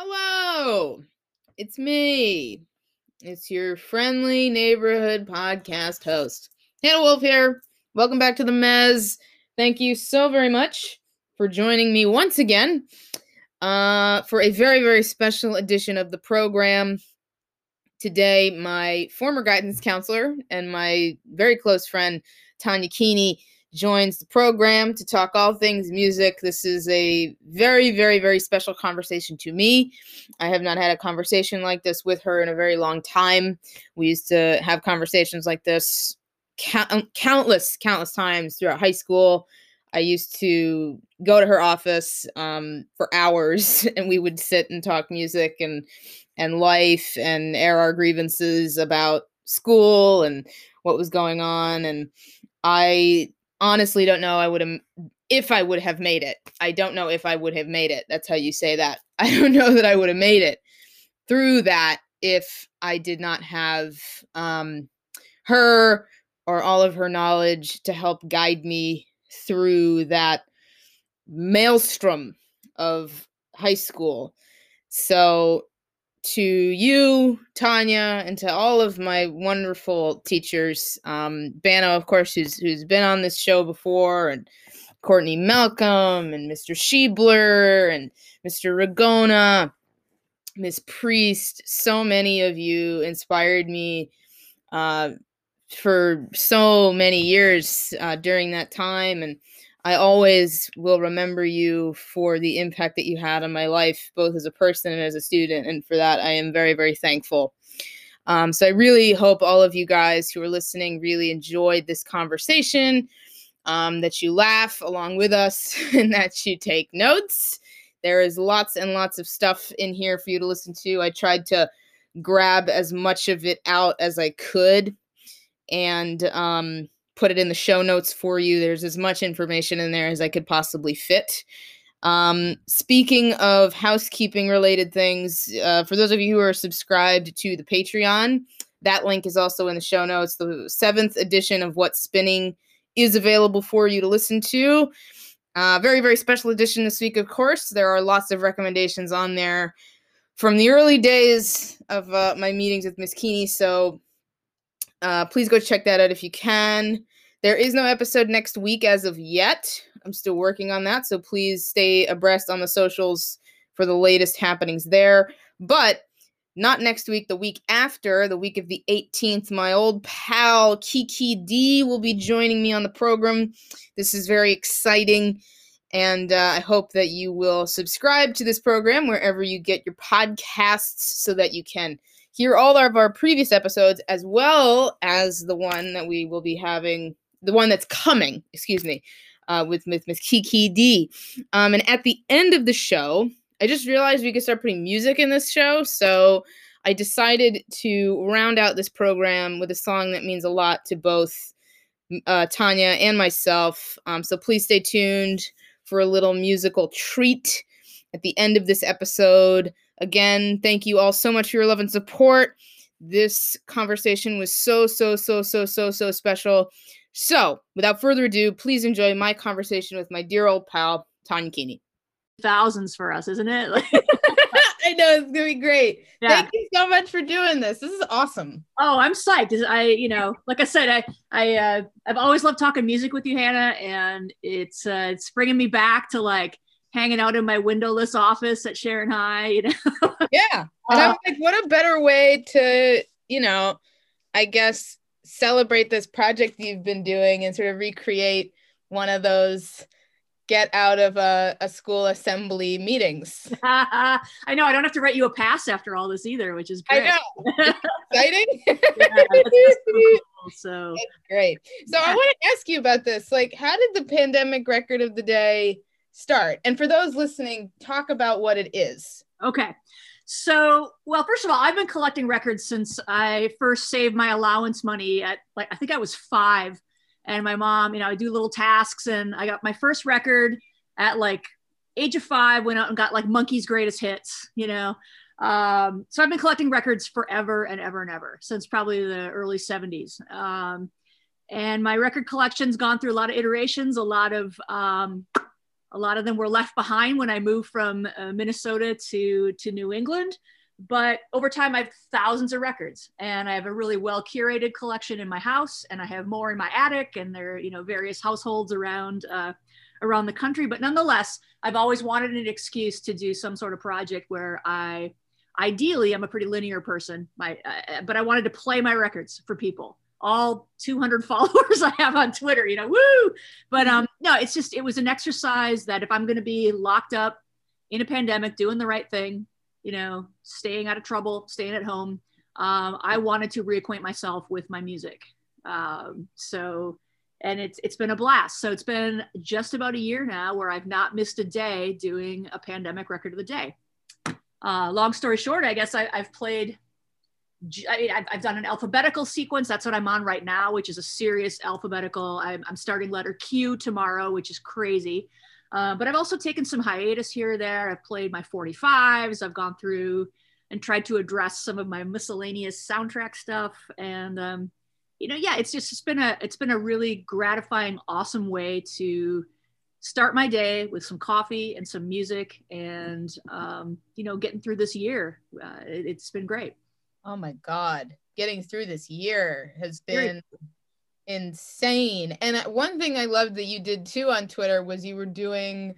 Hello, it's me. It's your friendly neighborhood podcast host, Hannah Wolf here. Welcome back to the Mez. Thank you so very much for joining me once again uh, for a very, very special edition of the program. Today, my former guidance counselor and my very close friend, Tanya Keeney, joins the program to talk all things music. This is a very, very, very special conversation to me. I have not had a conversation like this with her in a very long time. We used to have conversations like this count- countless, countless times throughout high school. I used to go to her office um, for hours, and we would sit and talk music and and life and air our grievances about school and what was going on. And I honestly don't know I would have if I would have made it. I don't know if I would have made it. That's how you say that. I don't know that I would have made it through that if I did not have um, her or all of her knowledge to help guide me through that maelstrom of high school. So to you, Tanya, and to all of my wonderful teachers. Um, Bano, of course, who's who's been on this show before, and Courtney Malcolm, and Mr. Schiebler, and Mr. Ragona, Miss Priest. So many of you inspired me uh, for so many years uh, during that time, and I always will remember you for the impact that you had on my life, both as a person and as a student. And for that, I am very, very thankful. Um, so I really hope all of you guys who are listening really enjoyed this conversation, um, that you laugh along with us, and that you take notes. There is lots and lots of stuff in here for you to listen to. I tried to grab as much of it out as I could. And, um, put it in the show notes for you. There's as much information in there as I could possibly fit. Um, speaking of housekeeping related things, uh, for those of you who are subscribed to the Patreon, that link is also in the show notes. The seventh edition of What's Spinning is available for you to listen to. Uh, very, very special edition this week, of course. There are lots of recommendations on there from the early days of uh, my meetings with Miss Keeney. So uh, please go check that out if you can. There is no episode next week as of yet. I'm still working on that, so please stay abreast on the socials for the latest happenings there. But not next week, the week after, the week of the 18th, my old pal Kiki D will be joining me on the program. This is very exciting. And uh, I hope that you will subscribe to this program wherever you get your podcasts so that you can hear all of our previous episodes as well as the one that we will be having the one that's coming, excuse me, uh, with Miss Miss Kiki D. Um, and at the end of the show, I just realized we could start putting music in this show, so I decided to round out this program with a song that means a lot to both uh, Tanya and myself. Um, so please stay tuned for a little musical treat at the end of this episode. Again, thank you all so much for your love and support. This conversation was so, so, so, so, so, so special. So, without further ado, please enjoy my conversation with my dear old pal, Tanya Keeney. Thousands for us, isn't it? I know it's gonna be great. Yeah. Thank you so much for doing this. This is awesome. Oh, I'm psyched. I, you know, like I said, I, I, uh, I've always loved talking music with you, Hannah, and it's, uh, it's bringing me back to like hanging out in my windowless office at Sharon High. You know? yeah, and uh, I'm like, what a better way to, you know, I guess celebrate this project you've been doing and sort of recreate one of those get out of a, a school assembly meetings. I know I don't have to write you a pass after all this either, which is great. I know. exciting. yeah, that's, that's so, cool. so great. So yeah. I want to ask you about this. Like, how did the pandemic record of the day start? And for those listening, talk about what it is. Okay. So, well, first of all, I've been collecting records since I first saved my allowance money at like I think I was five, and my mom, you know, I do little tasks, and I got my first record at like age of five. Went out and got like Monkees Greatest Hits, you know. Um, so I've been collecting records forever and ever and ever since probably the early '70s. Um, and my record collection's gone through a lot of iterations, a lot of um, a lot of them were left behind when I moved from uh, Minnesota to to New England. But over time, I have thousands of records, and I have a really well curated collection in my house, and I have more in my attic, and there are you know various households around uh, around the country. But nonetheless, I've always wanted an excuse to do some sort of project where I, ideally, I'm a pretty linear person, my, uh, but I wanted to play my records for people all 200 followers I have on Twitter, you know, woo. But um, no, it's just, it was an exercise that if I'm going to be locked up in a pandemic, doing the right thing, you know, staying out of trouble, staying at home, um, I wanted to reacquaint myself with my music. Um, so, and it's it's been a blast. So it's been just about a year now where I've not missed a day doing a pandemic record of the day. Uh, long story short, I guess I, I've played I mean, I've, I've, done an alphabetical sequence. That's what I'm on right now, which is a serious alphabetical. I'm, I'm starting letter Q tomorrow, which is crazy. Uh, but I've also taken some hiatus here or there. I've played my 45s. I've gone through and tried to address some of my miscellaneous soundtrack stuff. And um, you know, yeah, it's just it's been a it's been a really gratifying, awesome way to start my day with some coffee and some music, and um, you know, getting through this year. Uh, it, it's been great. Oh my God. Getting through this year has been insane. And one thing I loved that you did too on Twitter was you were doing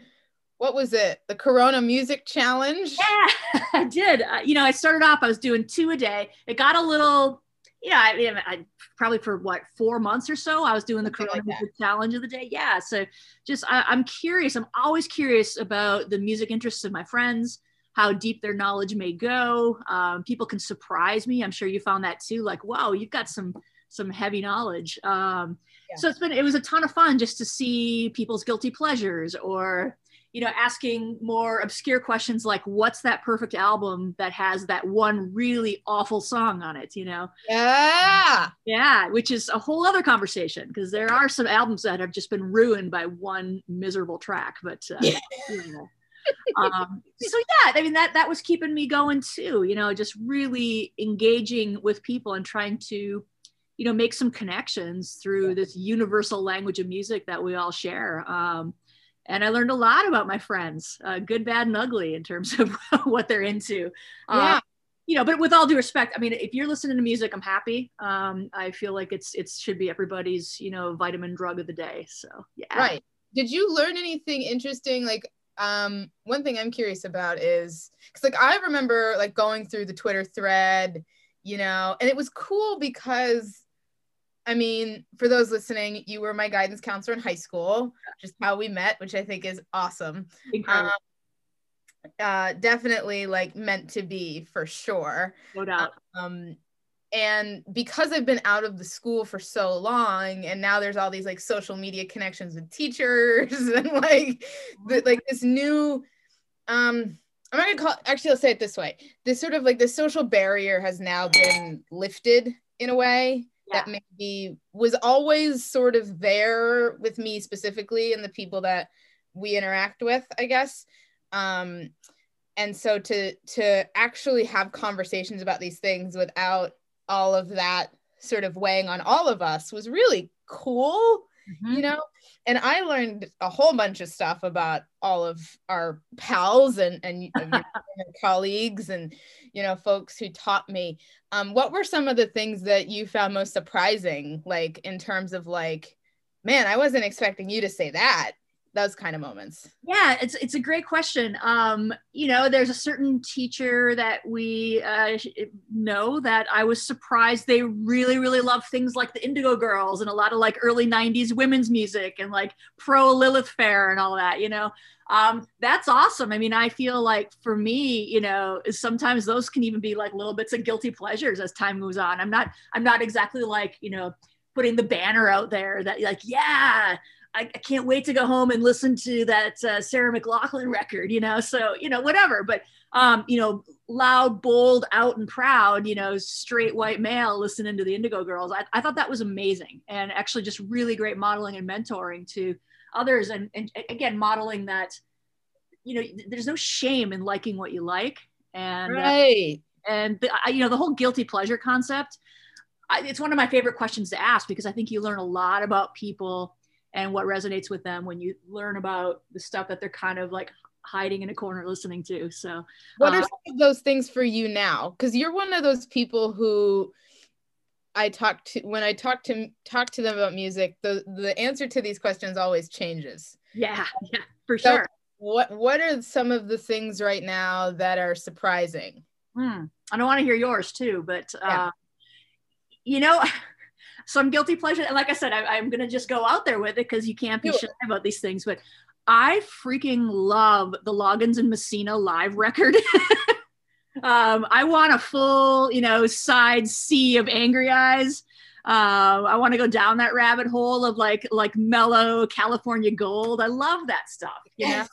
what was it? The Corona Music Challenge? Yeah, I did. Uh, you know, I started off, I was doing two a day. It got a little, you know, I mean, I, probably for what, four months or so, I was doing the Corona like Music Challenge of the day. Yeah. So just, I, I'm curious. I'm always curious about the music interests of my friends how deep their knowledge may go. Um, people can surprise me. I'm sure you found that too. Like, wow, you've got some some heavy knowledge. Um, yeah. So it's been it was a ton of fun just to see people's guilty pleasures or you know asking more obscure questions like what's that perfect album that has that one really awful song on it you know yeah yeah which is a whole other conversation because there are some albums that have just been ruined by one miserable track but uh, yeah. you know, um, so yeah, I mean that that was keeping me going too. You know, just really engaging with people and trying to, you know, make some connections through this universal language of music that we all share. Um, and I learned a lot about my friends, uh, good, bad, and ugly, in terms of what they're into. Uh, yeah. you know, but with all due respect, I mean, if you're listening to music, I'm happy. Um, I feel like it's it should be everybody's, you know, vitamin drug of the day. So yeah. Right. Did you learn anything interesting? Like um, one thing I'm curious about is because like I remember like going through the Twitter thread, you know, and it was cool because I mean, for those listening, you were my guidance counselor in high school, just how we met, which I think is awesome. Um, uh, definitely like meant to be for sure. No doubt. Um, and because i've been out of the school for so long and now there's all these like social media connections with teachers and like the, like this new um i'm not gonna call actually i'll say it this way this sort of like the social barrier has now been lifted in a way yeah. that maybe was always sort of there with me specifically and the people that we interact with i guess um and so to to actually have conversations about these things without all of that sort of weighing on all of us was really cool mm-hmm. you know? And i learned a whole bunch of stuff about all of our pals and and your, colleagues and you know folks who taught me. Um, what were some of the things that you found most surprising like in terms of like man i wasn't expecting you to say that those kind of moments? Yeah, it's it's a great question. Um, you know, there's a certain teacher that we uh, know that I was surprised they really really love things like the Indigo Girls and a lot of like early '90s women's music and like pro Lilith Fair and all that. You know, um, that's awesome. I mean, I feel like for me, you know, sometimes those can even be like little bits of guilty pleasures as time moves on. I'm not I'm not exactly like you know putting the banner out there that like yeah I, I, can't wait to go home and listen to that uh, Sarah McLachlan record, you know. So you know, whatever. But um, you know, loud, bold, out and proud, you know, straight white male listening to the Indigo Girls. I, I thought that was amazing, and actually just really great modeling and mentoring to others, and and again, modeling that. You know, there's no shame in liking what you like, and uh, right. Uh, and the, you know the whole guilty pleasure concept. I, it's one of my favorite questions to ask because I think you learn a lot about people and what resonates with them when you learn about the stuff that they're kind of like hiding in a corner listening to. So, what uh, are some of those things for you now? Because you're one of those people who I talk to when I talk to talk to them about music. The the answer to these questions always changes. Yeah, yeah, for so sure. What what are some of the things right now that are surprising? Hmm. I don't want to hear yours too, but yeah. uh, you know. Some guilty pleasure. And like I said, I, am going to just go out there with it because you can't be shy about these things. But I freaking love the Loggins and Messina live record. um, I want a full, you know, side sea of angry eyes. Um, I want to go down that rabbit hole of like like mellow California gold. I love that stuff. You know?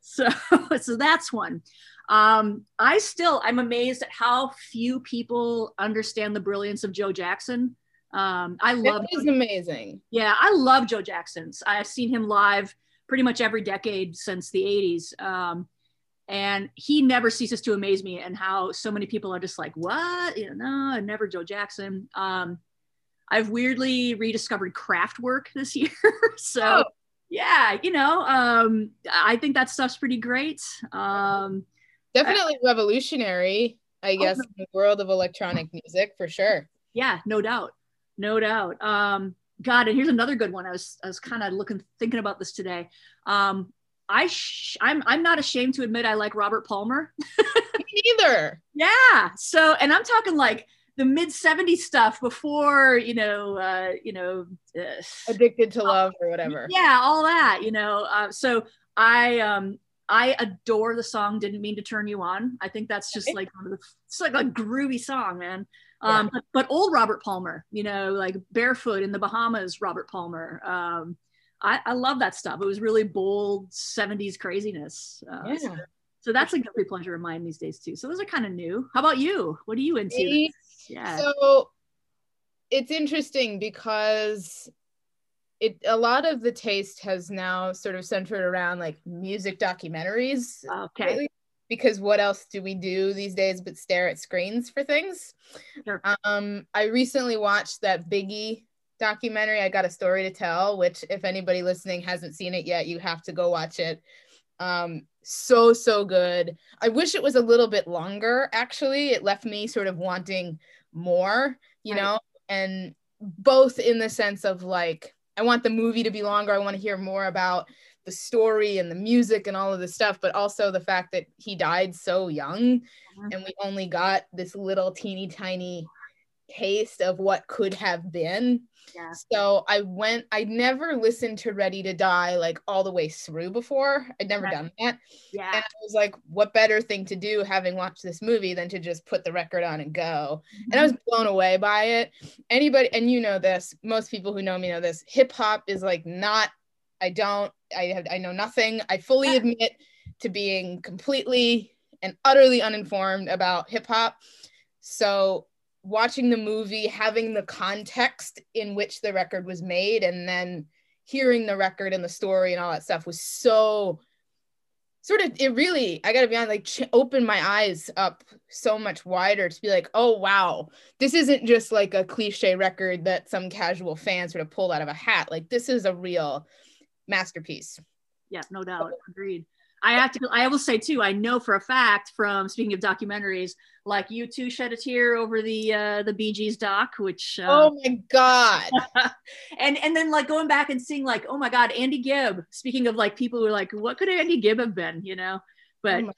So so that's one. Um, I still I'm amazed at how few people understand the brilliance of Joe Jackson. Um, I love. He's amazing. Yeah, I love Joe Jackson's. I've seen him live pretty much every decade since the 80s. Um, and he never ceases to amaze me and how so many people are just like, what? You know, no, never Joe Jackson. Um, I've weirdly rediscovered Kraftwerk this year. so oh. yeah, you know, um, I think that stuff's pretty great. Um, Definitely I, revolutionary, I oh, guess, oh, in the world of electronic music for sure. Yeah, no doubt. No doubt. Um, God, and here's another good one. I was I was kind of looking thinking about this today. Um, I sh- I'm I'm not ashamed to admit I like Robert Palmer. Me neither. Yeah. So, and I'm talking like the mid 70s stuff before you know uh, you know uh, addicted to love or whatever yeah all that you know uh, so i um i adore the song didn't mean to turn you on i think that's just like one of the it's like a groovy song man um, but, but, old Robert Palmer, you know, like Barefoot in the Bahamas, Robert Palmer. Um, I, I, love that stuff. It was really bold 70s craziness. Uh, yeah. So, so, that's a guilty pleasure of mine these days too. So those are kind of new. How about you? What are you into? Yeah. So it's interesting because it a lot of the taste has now sort of centered around like music documentaries. Okay. Really because what else do we do these days but stare at screens for things? Sure. Um, I recently watched that Biggie documentary. I got a story to tell, which if anybody listening hasn't seen it yet, you have to go watch it. Um, so so good. I wish it was a little bit longer. Actually, it left me sort of wanting more, you right. know, and both in the sense of like I want the movie to be longer. I want to hear more about the story and the music and all of the stuff, but also the fact that he died so young uh-huh. and we only got this little teeny tiny taste of what could have been. Yeah. So I went, I'd never listened to Ready to Die like all the way through before. I'd never right. done that. Yeah. And I was like, what better thing to do having watched this movie than to just put the record on and go? Mm-hmm. And I was blown away by it. Anybody, and you know this, most people who know me know this, hip hop is like not I don't. I have. I know nothing. I fully admit to being completely and utterly uninformed about hip hop. So watching the movie, having the context in which the record was made, and then hearing the record and the story and all that stuff was so sort of it really i gotta be honest like ch- open my eyes up so much wider to be like oh wow this isn't just like a cliche record that some casual fan sort of pulled out of a hat like this is a real masterpiece. Yeah, no doubt. Agreed. I have to. I will say too. I know for a fact from speaking of documentaries, like you two shed a tear over the uh, the Bee Gees doc, which uh, oh my god, and and then like going back and seeing like oh my god, Andy Gibb. Speaking of like people who are like, what could Andy Gibb have been? You know, but oh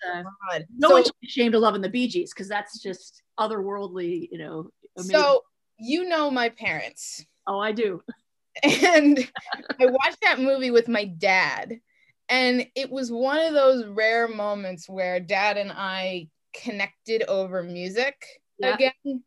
uh, no so, one should be ashamed of loving the Bee Gees because that's just otherworldly. You know, amazing. so you know my parents. Oh, I do and I watched that movie with my dad. And it was one of those rare moments where dad and I connected over music yeah. again.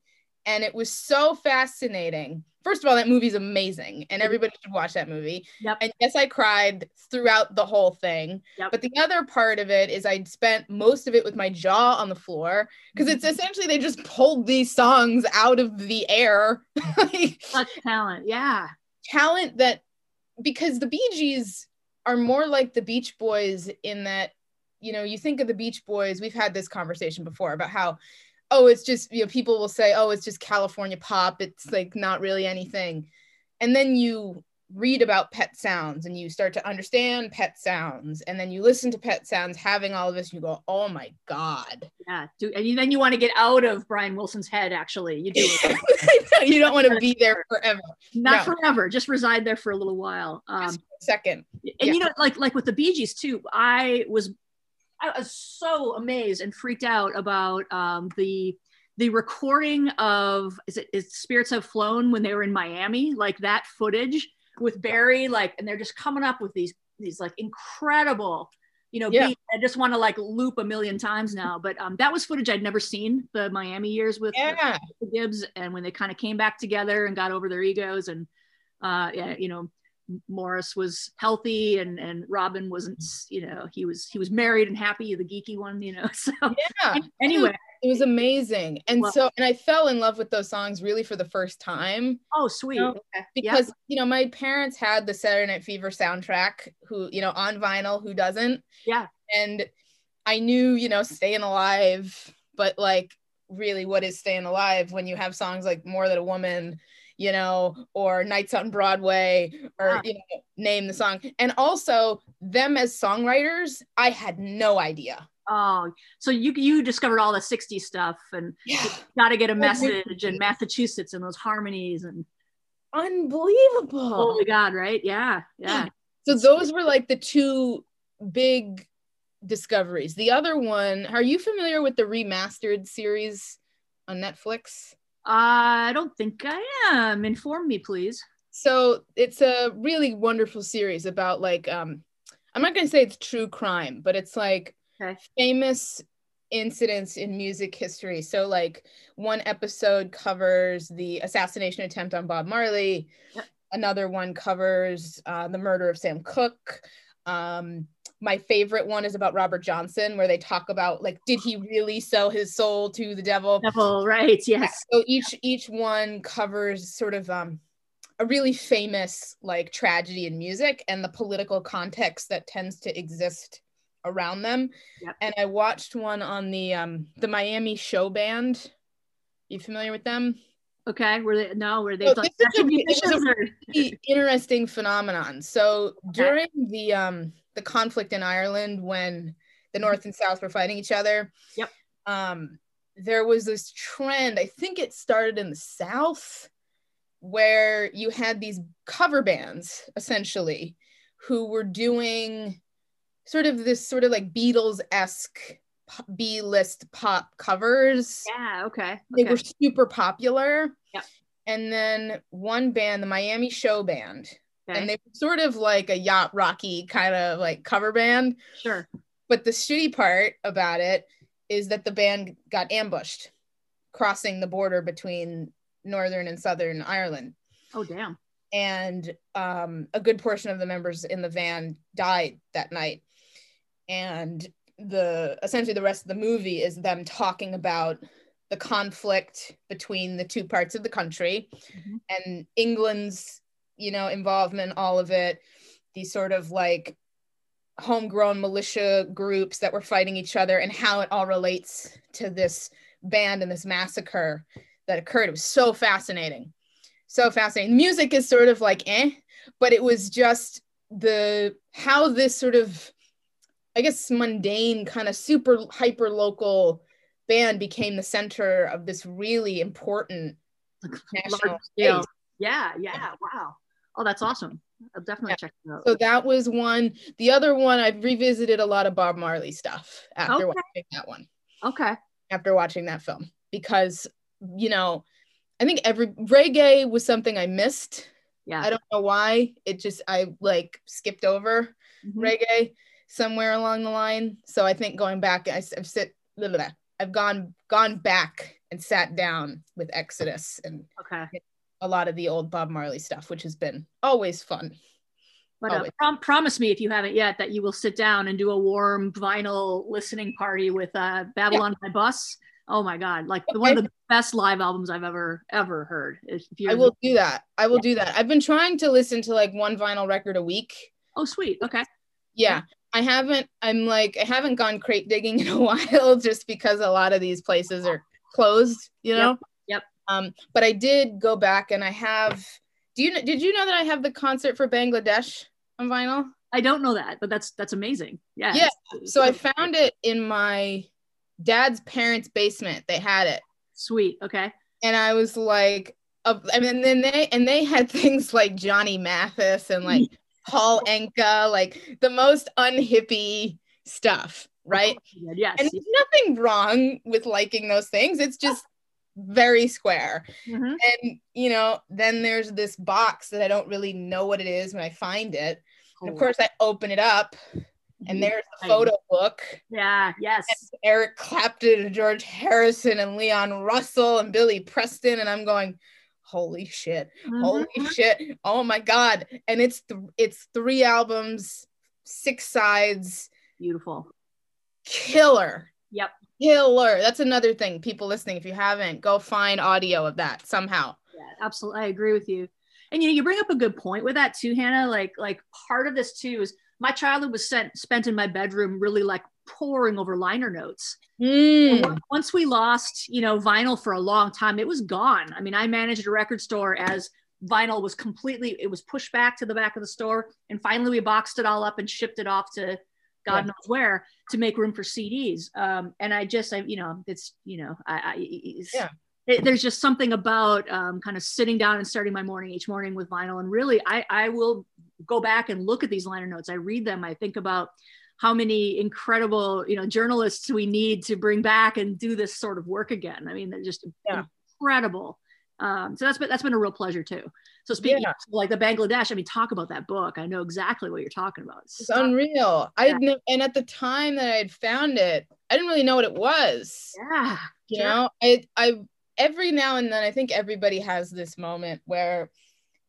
And it was so fascinating. First of all, that movie's amazing, and everybody should watch that movie. Yep. And yes, I cried throughout the whole thing. Yep. But the other part of it is I'd spent most of it with my jaw on the floor because it's mm-hmm. essentially they just pulled these songs out of the air. Such talent, yeah talent that because the Bee Gees are more like the Beach Boys in that you know you think of the Beach Boys we've had this conversation before about how oh it's just you know people will say oh it's just California pop it's like not really anything. And then you read about pet sounds and you start to understand pet sounds and then you listen to pet sounds having all of this you go oh my god. Yeah do, and then you want to get out of brian wilson's head actually. You do. You don't want to be there forever. Not no. forever just reside there for a little while um second. and yeah. you know like like with the bee gees too i was i was so amazed and freaked out about um the the recording of is it is spirits have flown when they were in miami? Like that footage with Barry, like, and they're just coming up with these these like incredible, you know, yeah. beats. I just want to like loop a million times now. But um, that was footage I'd never seen the Miami years with, yeah. with Gibbs, and when they kind of came back together and got over their egos, and uh, yeah, you know, Maurice was healthy and and Robin wasn't, you know, he was he was married and happy, the geeky one, you know. So yeah. anyway, it was amazing. And well, so and I fell in love with those songs really for the first time. Oh, sweet. You know, okay. Because you know, my parents had the Saturday Night Fever soundtrack, who, you know, on vinyl, who doesn't? Yeah. And I knew, you know, staying alive, but like really what is staying alive when you have songs like More Than a Woman, you know, or Nights on Broadway, or yeah. you know, name the song. And also them as songwriters, I had no idea. Oh, so you you discovered all the 60s stuff and yeah. got to get a message and Massachusetts and those harmonies and unbelievable. Oh my god, right? Yeah. Yeah. So those were like the two big discoveries. The other one, are you familiar with the remastered series on Netflix? I don't think I am. Inform me, please. So it's a really wonderful series about like um I'm not gonna say it's true crime, but it's like okay. famous incidents in music history. So, like, one episode covers the assassination attempt on Bob Marley, yep. another one covers uh, the murder of Sam Cooke. Um, my favorite one is about Robert Johnson, where they talk about like, did he really sell his soul to the devil? Devil, right? Yes. So each each one covers sort of um, a really famous like tragedy in music and the political context that tends to exist around them. Yep. And I watched one on the um the Miami Show Band. You familiar with them? Okay, were they no, were they so like this is a, really interesting phenomenon. So okay. during the um the conflict in Ireland when the North and South were fighting each other. Yep. Um there was this trend, I think it started in the South, where you had these cover bands essentially who were doing sort of this sort of like Beatles esque B list pop covers. Yeah, okay. okay. They were super popular. Yeah. And then one band, the Miami Show Band, okay. and they were sort of like a yacht rocky kind of like cover band. Sure. But the shitty part about it is that the band got ambushed crossing the border between Northern and Southern Ireland. Oh, damn. And um, a good portion of the members in the van died that night and the essentially the rest of the movie is them talking about the conflict between the two parts of the country mm-hmm. and England's you know involvement all of it these sort of like homegrown militia groups that were fighting each other and how it all relates to this band and this massacre that occurred. It was so fascinating. So fascinating. Music is sort of like eh but it was just the how this sort of I guess mundane kind of super hyper local band became the center of this really important national Yeah, yeah, wow. Oh, that's awesome. I'll definitely yeah. check it out. So that was one. The other one, I've revisited a lot of Bob Marley stuff after okay. watching that one. Okay. After watching that film, because you know, I think every reggae was something I missed. Yeah. I don't know why. It just I like skipped over mm-hmm. reggae somewhere along the line. So I think going back, I, have sit, blah, blah, blah. I've gone gone back and sat down with Exodus and okay. a lot of the old Bob Marley stuff, which has been always fun. But uh, prom- promise me if you haven't yet that you will sit down and do a warm vinyl listening party with uh, Babylon yeah. by Bus. Oh my God! Like okay. one of the best live albums I've ever ever heard. If I will do that. I will yeah. do that. I've been trying to listen to like one vinyl record a week. Sweet. Okay. Yeah, I haven't, I'm like, I haven't gone crate digging in a while just because a lot of these places are closed, you know? Yep. yep. Um, but I did go back and I have Do you did you know that I have the concert for Bangladesh on vinyl? I don't know that, but that's that's amazing. Yeah. Yeah. So I found it in my dad's parents' basement. They had it. Sweet. Okay. and I was like, I mean, then they and they had things like Johnny Mathis and like Paul Anka, like the most unhippie stuff, right? Yes. And there's nothing wrong with liking those things. It's just very square. Mhm. And you know, then there's this box that I don't really know what it is when I find it. And of course, I open it up, and there's the photo book. Yeah. Yes. Eric Clapton and George Harrison and Leon Russell and Billy Preston, and I'm going, holy shit, holy Mhm. shit, oh my god! And it's th- it's three albums, six sides, Beautiful. killer, Yep. killer. That's another thing, people listening, if you haven't, go find audio of that somehow. Yeah, absolutely. I agree with you. And you know, you bring up a good point with that too, Hannah. Like, like part of this too is my childhood was sent, spent in my bedroom, really like poring over liner notes. Mm, Once we lost, you know, vinyl for a long time, it was gone. I mean, I managed a record store as vinyl was completely, it was pushed back to the back of the store, and finally we boxed it all up and shipped it off to God Yeah. knows where to make room for CDs. Um, and I just, I, you know, it's, you know, I, I Yeah. it- there's just something about um, kind of sitting down and starting my morning each morning with vinyl. And really, I, I will go back and look at these liner notes. I read them. I think about how many incredible, you know, journalists we need to bring back and do this sort of work again. I mean, they're just Yeah. incredible. Um, so that's been that's been a real pleasure too. So speaking Yeah. of, like the Bangladesh, I mean, talk about that book. I know exactly what you're talking about. it's unreal. I didn't, and at the time that I had found it, I didn't really know what it was. yeah, you Sure. know i i every now and then i think everybody has this moment where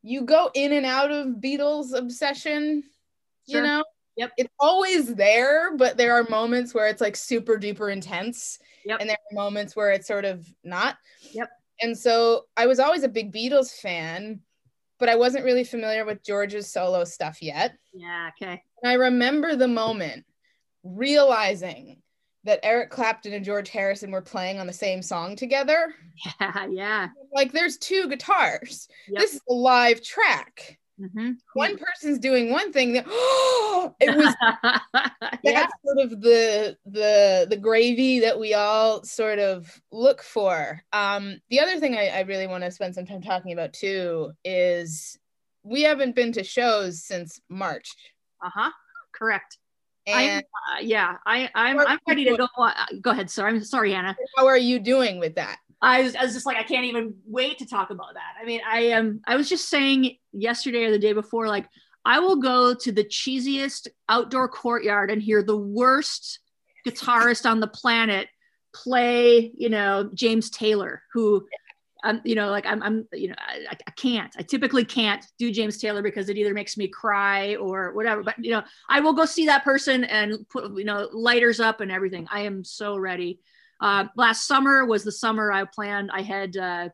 you go in and out of beatles obsession you know Yep. it's always there but there are moments where it's like super duper intense Yep. and there are moments where it's sort of not Yep. and so i was always a big beatles fan but i wasn't really familiar with george's solo stuff yet yeah, okay, and I remember the moment realizing that Eric Clapton and George Harrison were playing on the same song together. yeah, yeah. Like there's two guitars. Yep. This is a live track. Mhm. One person's doing one thing. That, oh, it was yeah, that's sort of the the the gravy that we all sort of look for. Um, the other thing I, I really want to spend some time talking about too is we haven't been to shows since March. uh huh, correct. I'm, And uh, yeah, I, I'm, I'm ready to go. Uh, go ahead, sir. I'm sorry, Anna. how are you doing with that? I was, I was just like, I can't even wait to talk about that. I mean, I am, I was just saying yesterday or the day before, like, I will go to the cheesiest outdoor courtyard and hear the worst guitarist on the planet play, you know, James Taylor, who, um, you know, like I'm, I'm, you know, I, I can't. I typically can't do James Taylor because it either makes me cry or whatever. But you know, I will go see that person and put, you know, lighters up and everything. I am so ready. Uh, last summer was the summer I planned. I had uh,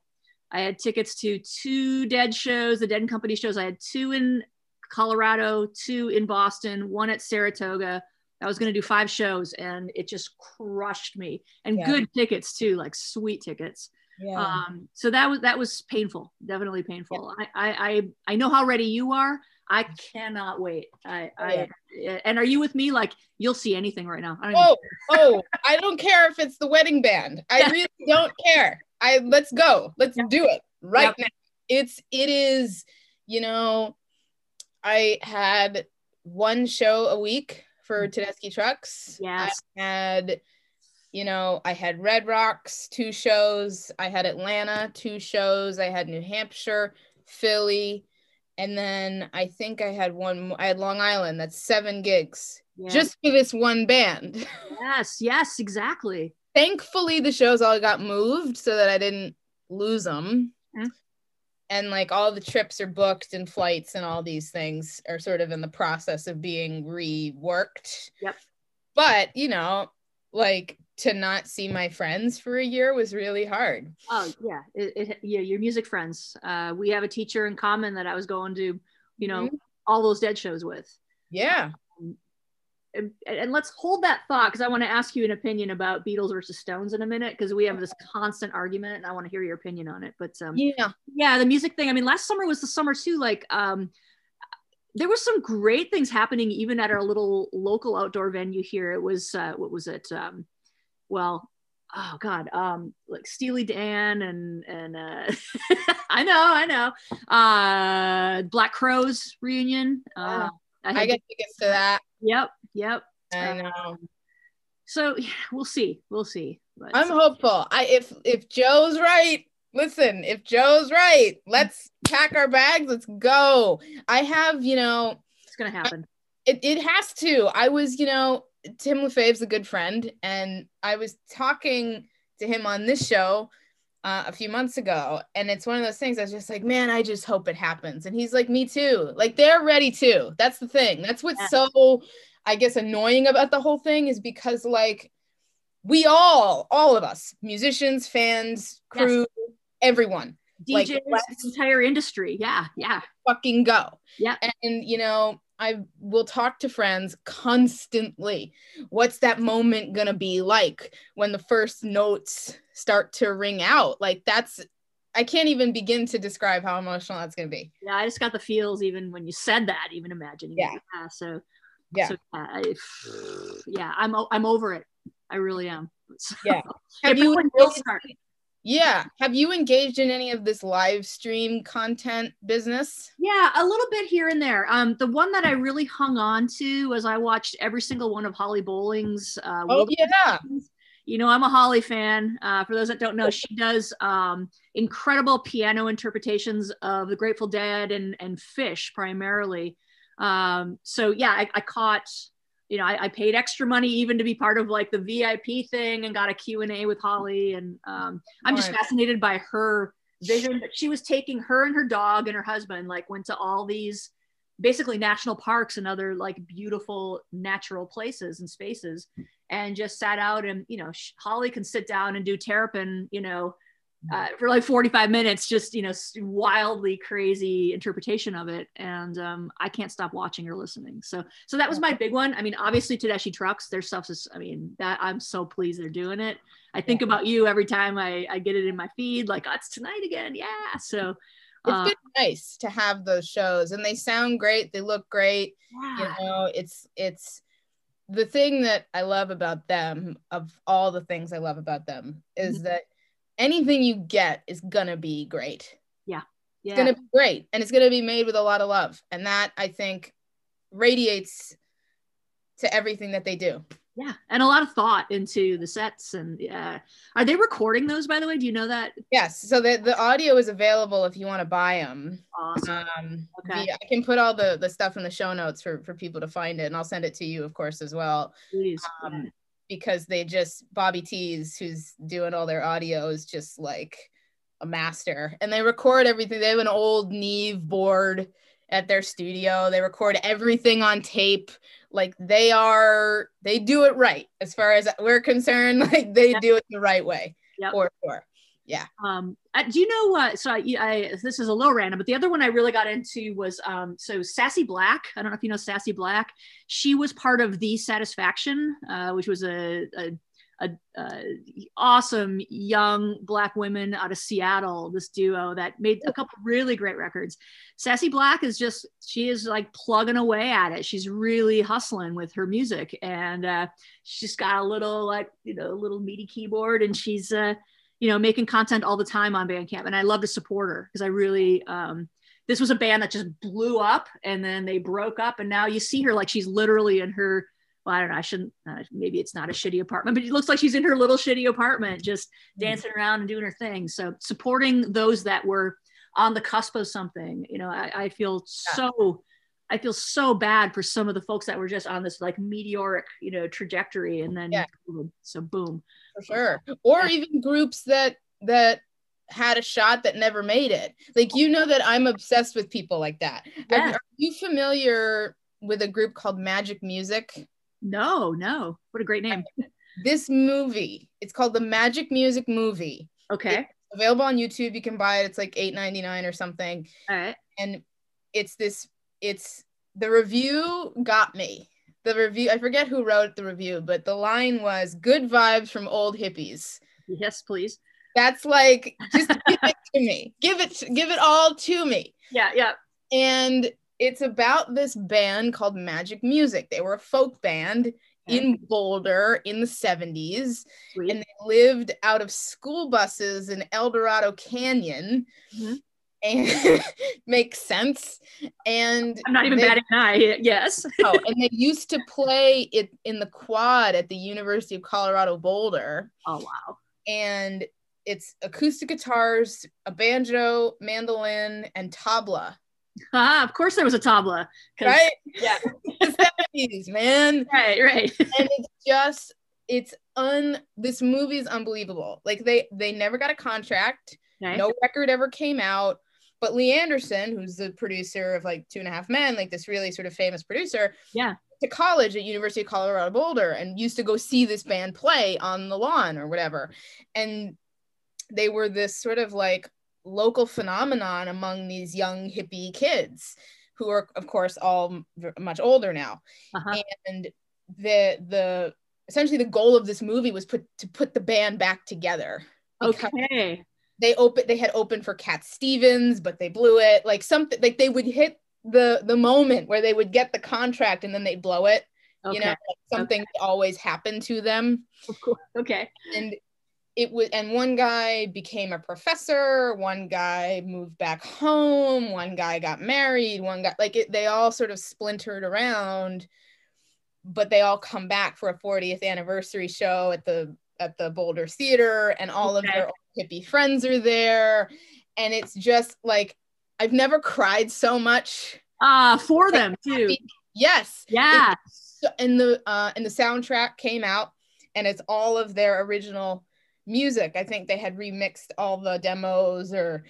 I had tickets to two Dead shows, the Dead and Company shows. I had two in Colorado, two in Boston, one at Saratoga. I was going to do five shows, and it just crushed me. And Yeah. good tickets too, like sweet tickets. Yeah. Um, so that was that was painful, definitely painful. I, I I I know how ready you are. I cannot wait. I, oh, I eh, and are you with me? Like you'll see anything right now. I don't oh, oh, I don't care if it's the wedding band. I really don't care. I let's go. Let's Yep. do it right Yep. now. It's it is, you know, I had one show a week for mm-hmm. Tedeschi Trucks. Yes. I had, you know, I had Red Rocks, two shows. I had Atlanta, two shows. I had New Hampshire, Philly, and then I think I had one. I had Long Island. That's seven gigs Yeah. just for this one band. yes, yes, exactly. Thankfully, the shows all got moved so that I didn't lose them. Mm. And like all the trips are booked and flights and all these things are sort of in the process of being reworked. Yep. But, you know, like to not see my friends for a year was really hard. Oh yeah, it, it, yeah. Your music friends. Uh, we have a teacher in common that I was going to, you know, Mhm. all those dead shows with. Yeah. and, and let's hold that thought because I want to ask you an opinion about Beatles versus Stones in a minute because we have this constant argument and I want to hear your opinion on it. But um, Yeah. yeah, the music thing. I mean, last summer was the summer too. Like, um, there was some great things happening even at our little local outdoor venue here. It was uh, what was it? Um, well, oh god, um, like Steely Dan and and uh, I know, I know, uh, Black Crowes reunion. Uh. I I get tickets to that. Yep, yep. I know. Um, so yeah, we'll see, we'll see. But I'm hopeful. I if if Joe's right, listen, if Joe's right, let's pack our bags, let's go. I have, you know, it's gonna happen. it, it has to. I was, you know, Tim LaFave's a good friend, and I was talking to him on this show uh, a few months ago, and it's one of those things I was just like, man, I just hope it happens. And he's like, me too. Like they're ready too. That's the thing. That's what's Yeah. so, I guess, annoying about the whole thing is because like we all, all of us, musicians, fans, Yes. crew, everyone, like, DJs, let's- entire industry. Yeah, yeah. fucking go. Yeah. And you know, I will talk to friends constantly. What's that moment gonna be like when the first notes start to ring out? Like that's I can't even begin to describe how emotional that's gonna be. Yeah, I just got the feels even when you said that, even imagining Yeah. Yeah. So Yeah. So, yeah, I, yeah, I'm I'm over it. I really am. So- Yeah. Have you when will engaged- start. Yeah. Have you engaged in any of this live stream content business? Yeah, a little bit here and there. Um, the one that I really hung on to was I watched every single one of Holly Bowling's. Uh, Oh yeah. Songs. You know, I'm a Holly fan. Uh, for those that don't know, she does um, incredible piano interpretations of the Grateful Dead and and Phish primarily. Um, so yeah, I, I caught. You know, I, I paid extra money even to be part of like the VIP thing and got a Q and A with Holly. And um, I'm just Right. fascinated by her vision. But she was taking her and her dog and her husband like went to all these basically national parks and other like beautiful natural places and spaces and just sat out and you know holly can sit down and do terrapin you know uh, for like 45 minutes just you know wildly crazy interpretation of it and um, i can't stop watching or listening so so that was my big one i mean obviously tedeschi trucks their stuff is i mean that i'm so pleased they're doing it i think Yeah. about you every time i i get it in my feed like oh, it's tonight again yeah so It's uh, been nice to have those shows and they sound great, they look great. yeah. you know it's it's the thing that i love about them of all the things i love about them is Mhm. that anything you get is gonna be great yeah it's gonna be great and it's gonna be made with a lot of love and that i think radiates to everything that they do Yeah, and a lot of thought into the sets. And yeah, are they recording those? By the way, do you know that? yes so the, the audio is available if you want to buy them Awesome. um Okay. via- i can put all the the stuff in the show notes for for people to find it and i'll send it to you of course as well Please. um, because they just Bobby Tis, who's doing all their audio, is just like a master. And they record everything. They have an old Neve board at their studio. They record everything on tape. Like they are, they do it right as far as we're concerned. Like they Yep. do it the right way Yep. for sure. Um, uh, do you know what? So I, I, this is a little random, but the other one I really got into was um, so Sassy Black. I don't know if you know Sassy Black. She was part of THEESatisfaction, uh, which was a, a, a, a awesome young black women out of Seattle. This duo that made a couple really great records. Sassy Black is just she is like plugging away at it. She's really hustling with her music, and uh, she's got a little like you know a little meaty keyboard, and she's uh, you know, making content all the time on Bandcamp. And I love to support her because I really, um, this was a band that just blew up and then they broke up. And now you see her like she's literally in her, well, I don't know, I shouldn't, uh, maybe it's not a shitty apartment, but it looks like she's in her little shitty apartment, just dancing around and doing her thing. So supporting those that were on the cusp of something, you know, I, I feel so, I feel so bad for some of the folks that were just on this like meteoric, you know, trajectory and then, Yeah. so boom. For sure. Or even groups that that had a shot that never made it. Like you know that I'm obsessed with people like that. Are- Yeah. Are you familiar with a group called Magic Music? No, no. What a great name. this movie it's called the magic music movie Okay. available on youtube you can buy it it's like 8.99 or something All right. and it's this it's the review got me the review. I forget who wrote the review, but the line was "Good vibes from old hippies." Yes, please. That's like just give it to me. Give it, give it all to me. Yeah, yeah. And it's about this band called Magic Music. They were a folk band Okay. in Boulder in the 70s, Sweet. and they lived out of school buses in El Dorado Canyon. Mhm. And makes sense. And I'm not even they- batting an eye. Yes. oh, and they used to play it in the quad at the University of Colorado Boulder. Oh wow. And it's acoustic guitars, a banjo, mandolin, and tabla. Ah, of course there was a tabla. Right? Yeah. the 70s, man. Right. Right. And it's just it's un this movie is unbelievable. Like they they never got a contract, Okay. no record ever came out. But Lee Aronsohn, who's the producer of like Two and a Half Men, like this really sort of famous producer, Yeah. to college at University of Colorado Boulder and used to go see this band play on the lawn or whatever. And they were this sort of like local phenomenon among these young hippie kids who are of course all much older now. Uh-huh. And the the essentially the goal of this movie was put to put the band back together. Okay. They open they had opened for Cat Stevens, but they blew it. Like something like they would hit the the moment where they would get the contract and then they blow it Okay. you know like something that always happened to them Okay. and it was and one guy became a professor one guy moved back home one guy got married one guy like it, they all sort of splintered around but they all come back for a 40th anniversary show at the at the boulder theater and all of their hippie friends are there and it's just like i've never cried so much Ah, for them too. yes Yeah. and the uh and the soundtrack came out and it's all of their original music i think they had remixed all the demos or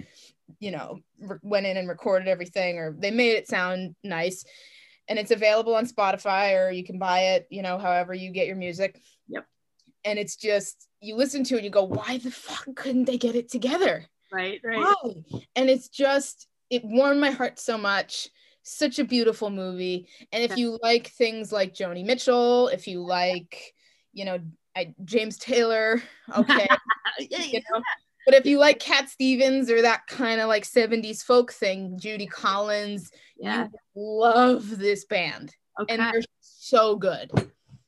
you know re- went in and recorded everything or they made it sound nice and it's available on spotify or you can buy it you know however you get your music. And it's just you listen to it and you go why the fuck couldn't they get it together Right. Right. why? And it's just, it warmed my heart so much. Such a beautiful movie. And if you like things like Joni Mitchell, if you like, you know, I, James Taylor, okay, you know. But if you like Cat Stevens or that kind of like 70s folk thing, Judy Collins, Yeah. you love this band. Okay. And they're so good.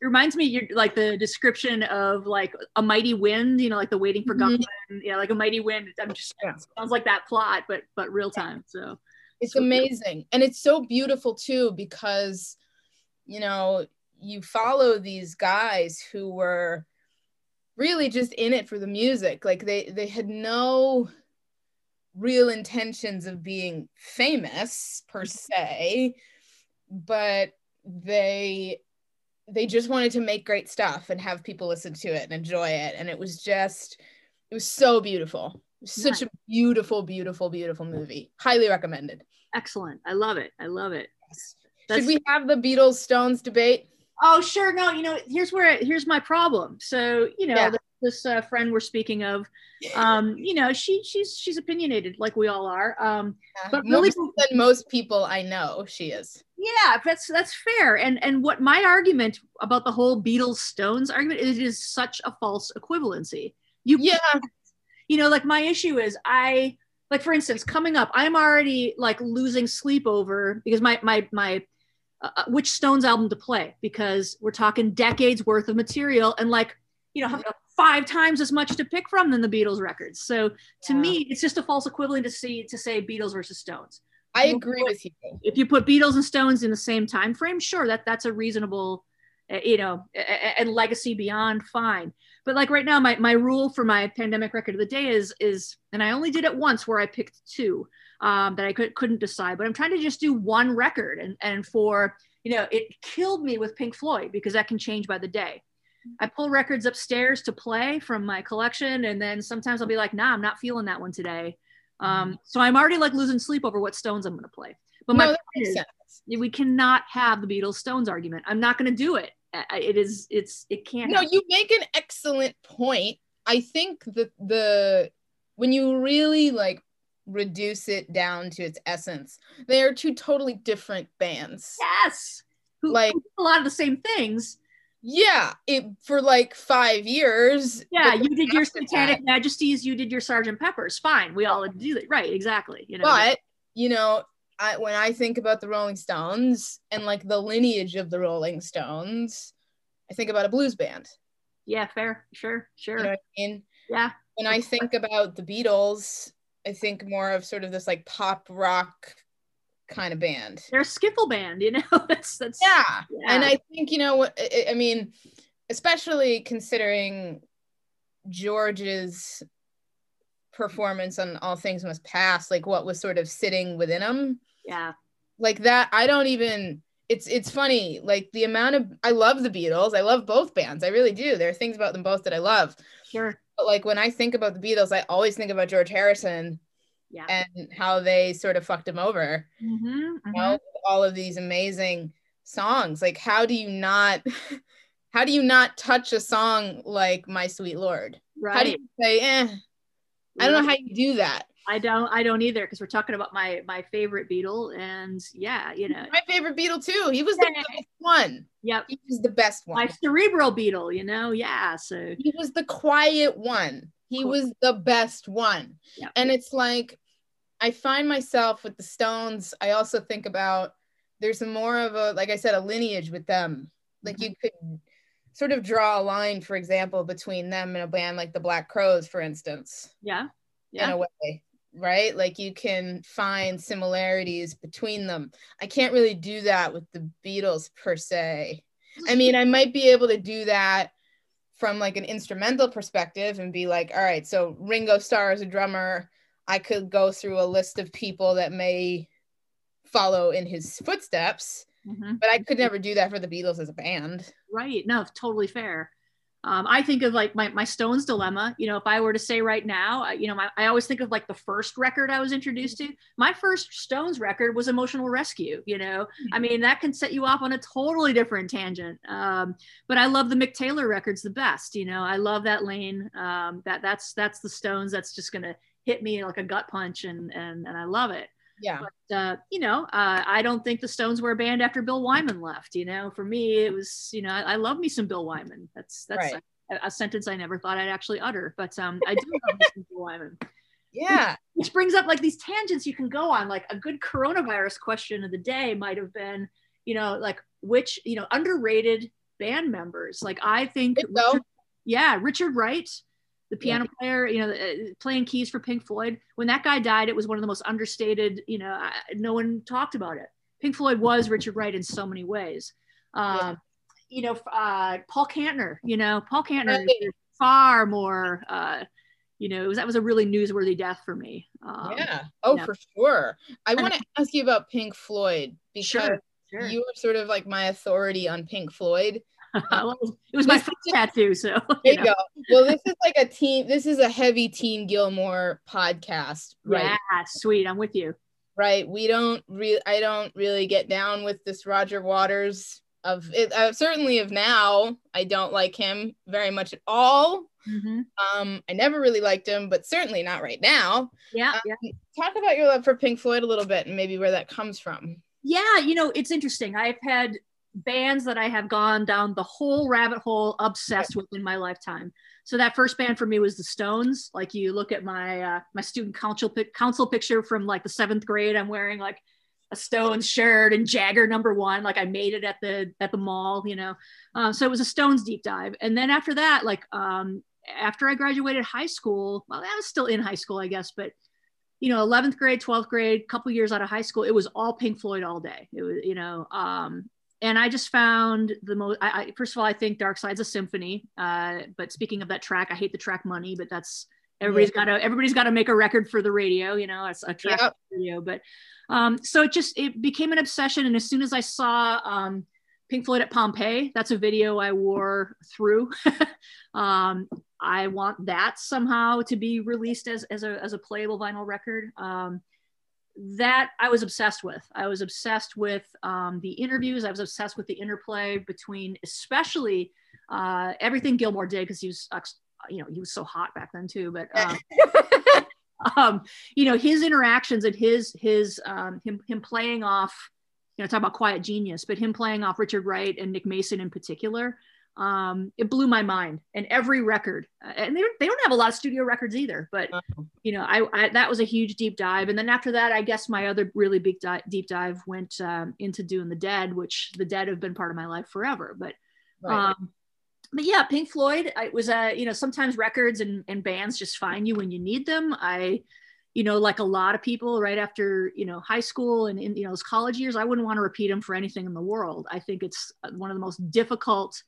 It reminds me you're like the description of like a mighty wind you know like the waiting for Mhm. Gunman, yeah like a mighty wind i'm just Yeah. sounds like that plot but but real time so It's So- amazing. And it's so beautiful too because, you know, you follow these guys who were really just in it for the music. Like they they had no real intentions of being famous per se, but they they just wanted to make great stuff and have people listen to it and enjoy it. And it was just it was so beautiful. Was Such a beautiful, beautiful, beautiful movie. Highly recommended. excellent i love it i love it Should we have the Beatles Stones debate? oh sure no you know here's where here's my problem so you know Yeah. this, this uh, friend we're speaking of um you know she she's she's opinionated like we all are um But More really- than most people I know, she is. yeah that's that's fair. And and what my argument about the whole beatles stones argument is, it is such a false equivalency. You Yeah, you know like my issue is i like for instance coming up i'm already like losing sleep over because my my my uh, uh, which stones album to play because we're talking decades worth of material and like you know have five times as much to pick from than the beatles records. So to Yeah. me it's just a false equivalent to see to say beatles versus stones. I agree with you. if you put beatles and stones in the same time frame sure that that's a reasonable uh, you know and legacy beyond fine. But like right now my, my rule for my pandemic record of the day is is and i only did it once where i picked two um, that i could, couldn't decide but i'm trying to just do one record and and for you know it killed me with pink floyd because that can change by the day i pull records upstairs to play from my collection and then sometimes i'll be like nah i'm not feeling that one today um, so i'm already like losing sleep over what stones i'm going to play but my no, point is, sense. we cannot have the Beatles Stones argument. I'm not going to do it. It is it's it can't. No, happen. you make an excellent point. I think that the when you really like reduce it down to its essence, they are two totally different bands. yes. who, like who a lot of the same things. Yeah, it for like five years. Yeah, you did your Satanic that- Majesties, you did your Sergeant Peppers. Fine, we all do it. Right, exactly. You know, But you know, I when I think about the Rolling Stones and like the lineage of the Rolling Stones, I think about a blues band. yeah, fair, sure, sure. You know what I mean? yeah, When I think about the Beatles, I think more of sort of this like pop rock kind of band. they're a skiffle band. You know, that's that's Yeah. yeah. And I think, you know what, I, I mean, especially considering George's performance on All Things Must Pass, like what was sort of sitting within him. yeah, like that i don't even it's it's funny like the amount of i love the beatles i love both bands i really do there are things about them both that i love sure, but like when i think about the beatles i always think about george harrison yeah. and how they sort of fucked him over Mhm, you mhm. know all of these amazing songs like how do you not how do you not touch a song like my sweet lord right. how do you say eh i don't know how you do that I don't. I don't either because we're talking about my my favorite Beatle, and yeah, you know, my favorite beatle too he was the best one yep, he was the best one my cerebral Beatle. You know, yeah. So he was the quiet one. He Cool. was the best one. Yeah. And it's like I find myself with the Stones, I also think about there's more of a like I said a lineage with them. Like mm-hmm. you could sort of draw a line for example between them and a band like the Black Crowes for instance yeah, in a way, right? Like you can find similarities between them. I can't really do that with the Beatles per se. I mean, I might be able to do that from like an instrumental perspective and be like, all right, so Ringo Starr is a drummer. I could go through a list of people that may follow in his footsteps, Mhm. but I could never do that for the Beatles as a band. right. No, totally fair. Um, I think of like my, my Stones dilemma. You know, if I were to say right now, I, you know, my, I always think of like the first record I was introduced to. My first Stones record was Emotional Rescue. You know, I mean, that can set you off on a totally different tangent. Um, but I love the Mick Taylor records the best. You know, I love that lane. Um, that that's that's the Stones. That's just gonna hit me like a gut punch, and and and I love it. Yeah. But uh, you know, uh, I don't think the Stones were a band after Bill Wyman left. You know, for me, it was you know, I, I love me some Bill Wyman. That's that's Right. a, a sentence I never thought I'd actually utter, but um, I do love me some Bill Wyman. Yeah. Which brings up like these tangents you can go on. Like a good coronavirus question of the day might have been, you know, like which you know underrated band members. Like I think. Richard, yeah, Richard Wright, the piano player, you know, uh, playing keys for Pink Floyd. When that guy died, it was one of the most understated. You know, I, no one talked about it. Pink Floyd was Richard Wright in so many ways. Um, Yeah. You know, uh, Paul Kantner. You know, Paul Kantner Right. is far more. Uh, you know, it was, that was a really newsworthy death for me. Um, yeah. Oh, yeah. for sure. I want to ask you about Pink Floyd because Sure, sure. you were sort of like my authority on Pink Floyd. Well, it was- my first tattoo, so There you know. go. Well, this is like a team. This is a heavy Teen Gilmour podcast, right? Yeah, sweet. I'm with you. Right. We don't really. I don't really get down with this Roger Waters of it. Uh, certainly of now. I don't like him very much at all. Mhm. Um, I never really liked him, but certainly not right now. Yeah, Um, yeah, Talk about your love for Pink Floyd a little bit and maybe where that comes from. yeah. You know, it's interesting. I've had bands that I have gone down the whole rabbit hole, obsessed with in my lifetime. So that first band for me was the Stones. Like you look at my uh, my student council pic- council picture from like the seventh grade. I'm wearing like a Stones shirt and Jagger number one. Like I made it at the at the mall, you know. Um, so it was a Stones deep dive. And then after that, like um, after I graduated high school, well, I was still in high school, I guess, but you know, 11th grade, 12th grade, couple years out of high school, it was all Pink Floyd all day. It was, you know, um, and I just found the most. I, I, first of all, I think Dark Side's a symphony. Uh, but speaking of that track, I hate the track Money, but that's everybody's got to everybody's got to make a record for the radio. You know, it's a track Yep. radio. But um, so it just it became an obsession, and as soon as I saw um, Pink Floyd at Pompeii, that's a video I wore through. um, I want that somehow to be released as as a as a playable vinyl record. Um, that I was obsessed with. I was obsessed with um, the interviews. I was obsessed with the interplay between, especially uh, everything Gilmour did because he was, uh, you know, he was so hot back then too. But um, um, you know, his interactions and his his um, him him playing off you know talk about quiet genius but him playing off richard wright and nick mason in particular um, it blew my mind. And every record uh, and they, they don't have a lot of studio records either but you know I, I, that was a huge deep dive. And then after that i guess my other really big di- deep dive went um, into doing the dead which the dead have been part of my life forever but right. um, but yeah pink floyd it was a uh, you know sometimes records and, and bands just find you when you need them. I you know like a lot of people right after you know high school and in you know those college years i wouldn't want to repeat them for anything in the world. I think it's uh, one of the most difficult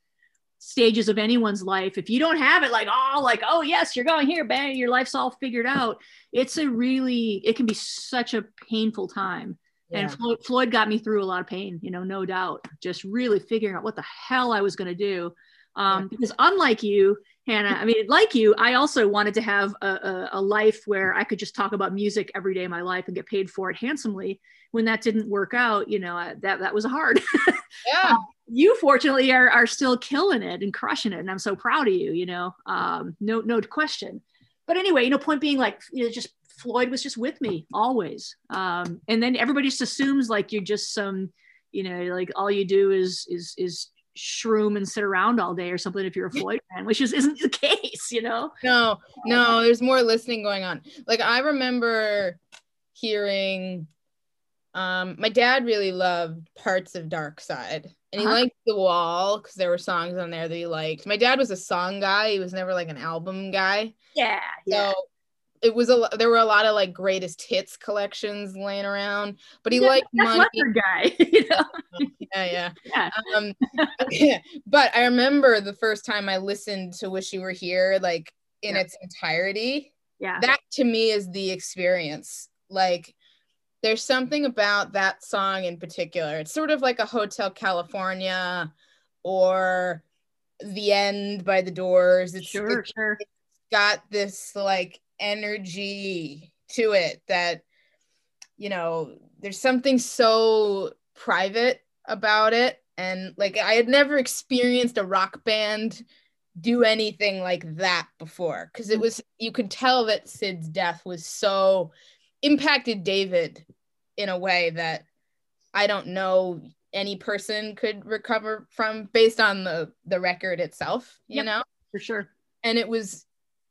stages of anyone's life if you don't have it like oh like oh yes you're going here bang your life's all figured out. It's a really it can be such a painful time. Yeah. and floyd, floyd, got me through a lot of pain you know no doubt just really figuring out what the hell i was going to do um, yeah. because unlike you hannah i mean like you i also wanted to have a, a, a life where i could just talk about music every day of my life and get paid for it handsomely. When that didn't work out you know that that was hard. Yeah you fortunately are, are still killing it and crushing it and i'm so proud of you you know um, no no question. But anyway you know point being like you know just floyd was just with me always. Um, and then everybody just assumes like you're just some you know like all you do is is is shroom and sit around all day or something if you're a floyd fan which just isn't the case you know? No no there's more listening going on. Like i remember hearing um my dad really loved parts of dark side and he uh-huh. liked the wall because there were songs on there that he liked. My dad was a song guy; he was never like an album guy. Yeah, yeah. So it was a there were a lot of like greatest hits collections laying around, but he yeah, liked money. guy. You know? yeah, yeah, yeah. Um, yeah. But I remember the first time I listened to "Wish You Were Here" like in yeah. its entirety. Yeah, that to me is the experience. Like there's something about that song in particular. It's sort of like a Hotel California or The End by the Doors. It's, sure, it's, sure. It's got this like energy to it that, you know, there's something so private about it. And like I had never experienced a rock band do anything like that before because it mm. was you could tell that Syd's death was so impacted David in a way that I don't know any person could recover from based on the the record itself, you yep, know? For sure. And it was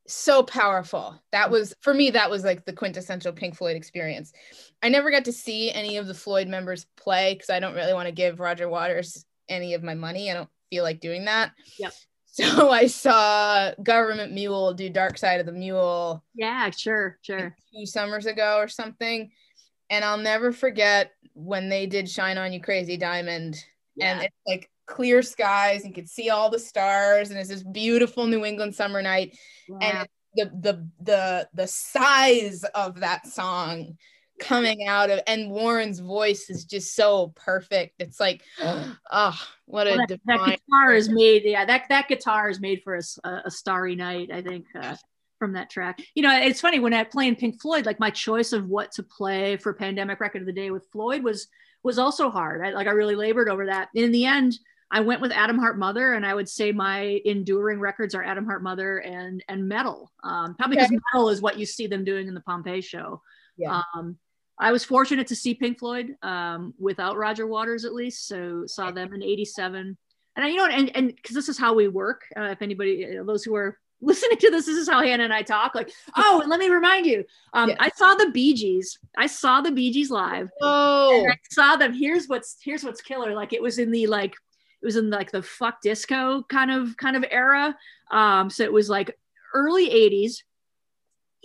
so powerful. That was for me that was like the quintessential Pink Floyd experience. I never got to see any of the Floyd members play cuz I don't really want to give Roger Waters any of my money. I don't feel like doing that. Yep. So I saw Government Mule do Dark Side of the Mule. Yeah, sure, sure. Two summers ago or something. And I'll never forget when they did Shine On You Crazy Diamond. Yeah. And it's like clear skies, and you could see all the stars, and it's this beautiful New England summer night. Yeah. And the the the the size of that song coming out of and Warren's voice is just so perfect. It's like, oh, what a well, that, that, guitar is made. Yeah, that that guitar is made for a, a starry night. I think uh, from that track. You know, it's funny when I play in Pink Floyd, like my choice of what to play for Pandemic Record of the Day with Floyd was was also hard. I, like I really labored over that. And in the end, I went with Atom Heart Mother, and I would say my enduring records are Atom Heart Mother and and Meddle, Um, probably because okay. Meddle is what you see them doing in the Pompeii show. Yeah. Um, I was fortunate to see Pink Floyd um, without Roger Waters at least. So saw them in '87, and I, you know, and and because this is how we work. Uh, if anybody, uh, those who are listening to this, this is how Hannah and I talk. Like, oh, and let me remind you, um, I saw the Bee Gees. I saw the Bee Gees live. Oh, I saw them. Here's what's here's what's killer. Like it was in the like it was in like the fuck disco kind of kind of era. Um, so it was like early '80s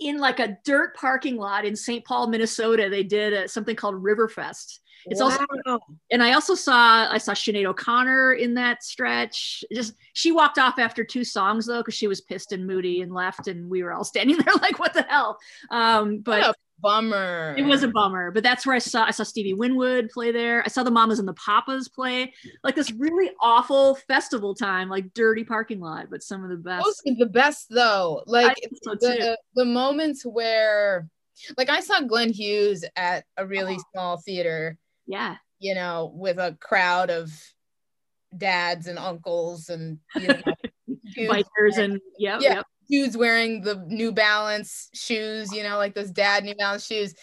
in like a dirt parking lot in St. Paul, Minnesota. They did a, something called Riverfest. It's wow. also, and I also saw I saw Sinead O'Connor in that stretch. Just she walked off after two songs though because she was pissed and moody and left, and we were all standing there like, what the hell? Um, but bummer. It was a bummer, but that's where I saw I saw Stevie Winwood play there. I saw the Mamas and the Papas play. Like this really awful festival time, like dirty parking lot, but some of the best. Those are the best though. Like so the, the moments where like I saw Glenn Hughes at a really oh. small theater. Yeah. You know, with a crowd of dads and uncles and you know, bikers and, and yeah, yep dudes wearing the New Balance shoes, you know, like those dad New Balance shoes.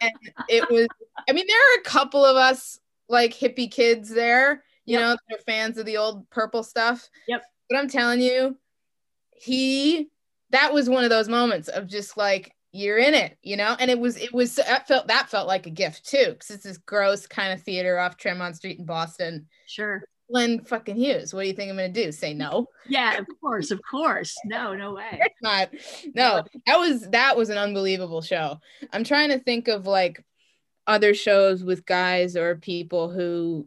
And it was, I mean, there are a couple of us like hippie kids there, you Yep. know, they're fans of the old purple stuff. Yep. But I'm telling you, he that was one of those moments of just like you're in it, you know, and it was it was that felt that felt like a gift too, because it's this gross kind of theater off Tremont Street in Boston. Sure. Glenn fucking Hughes, what do you think I'm gonna do? Say no? Yeah, of course, of course. No, no way. It's not no that was that was an unbelievable show i'm trying to think of like other shows with guys or people who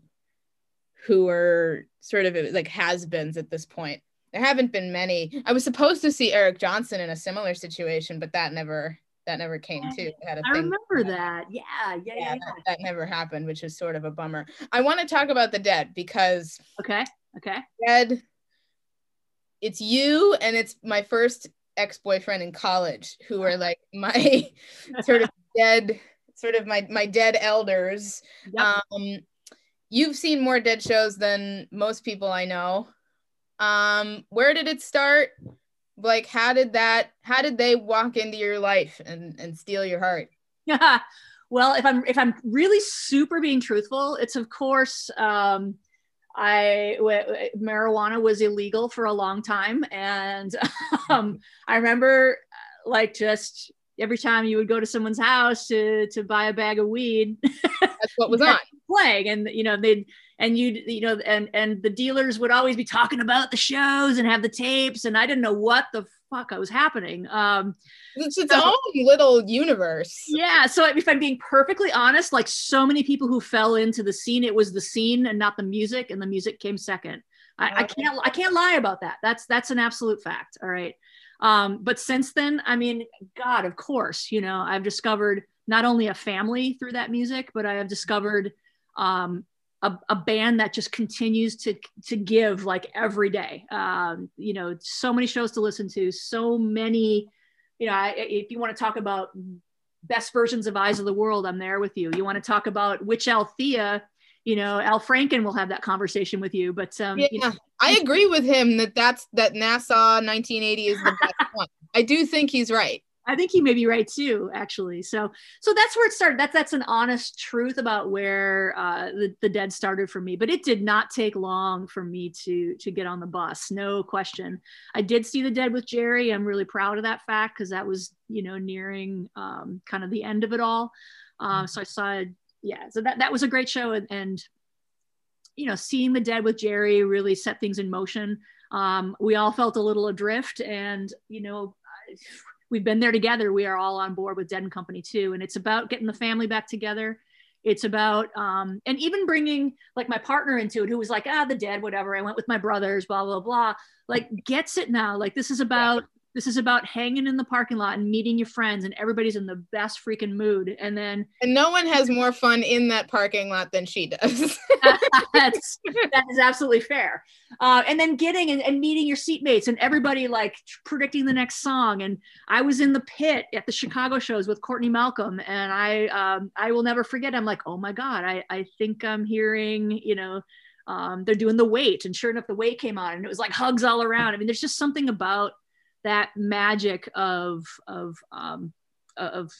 who are sort of like has-beens at this point there haven't been many i was supposed to see eric johnson in a similar situation but that never that never came to It had a I remember that. Yeah, yeah, yeah. yeah, yeah. that, that never happened which is sort of a bummer i want to talk about the dead because Okay, okay. dead it's you and it's my first ex-boyfriend in college who are like my sort of dead sort of my my dead elders Yep. um you've seen more dead shows than most people i know um where did it start like how did that how did they walk into your life and and steal your heart Yeah. well, if I'm if I'm really super being truthful, it's of course um, I w- marijuana was illegal for a long time, and um, I remember uh, like just every time you would go to someone's house to to buy a bag of weed, that's what was on playing and you know they'd and you you know and and the dealers would always be talking about the shows and have the tapes and i didn't know what the fuck i was happening um it's its So- own little universe. Yeah so if i'm being perfectly honest like so many people who fell into the scene it was the scene and not the music and the music came second. I, I can't i can't lie about that. That's that's an absolute fact all right? Um but since then i mean god of course you know i've discovered not only a family through that music but i have discovered um a, a band that just continues to to give like every day. Um you know so many shows to listen to so many you know I, if you want to talk about best versions of eyes of the world i'm there with you. You want to talk about which althea you know al franken will have that conversation with you but um yeah you know, i agree with him that that's that nassau 1980 is the best one. I do think he's right I think he may be right too, actually. So, so that's where it started. That's that's an honest truth about where uh, the the dead started for me. But it did not take long for me to to get on the bus, no question. I did see the dead with Jerry. I'm really proud of that fact because that was you know nearing um, kind of the end of it all. Um, so I saw, yeah. So that that was a great show, and, and you know, seeing the dead with Jerry really set things in motion. Um, we all felt a little adrift, and you know. I, we've been there together. We are all on board with Dead and Company too, and it's about getting the family back together. It's about um, and even bringing like my partner into it, who was like, ah, the dead, whatever. I went with my brothers, blah blah blah. Like gets it now. Like this is about this is about hanging in the parking lot and meeting your friends, and everybody's in the best freaking mood. And then and no one has more fun in that parking lot than she does that's that is absolutely fair. Uh, and then getting and, and meeting your seatmates and everybody like predicting the next song. And I was in the pit at the Chicago shows with Courtney Malcolm, and I um, I will never forget. I'm like, oh my god, I I think I'm hearing you know. Um, they're doing the wait, and sure enough, the wait came on, and it was like hugs all around. I mean, there's just something about that magic of of um, of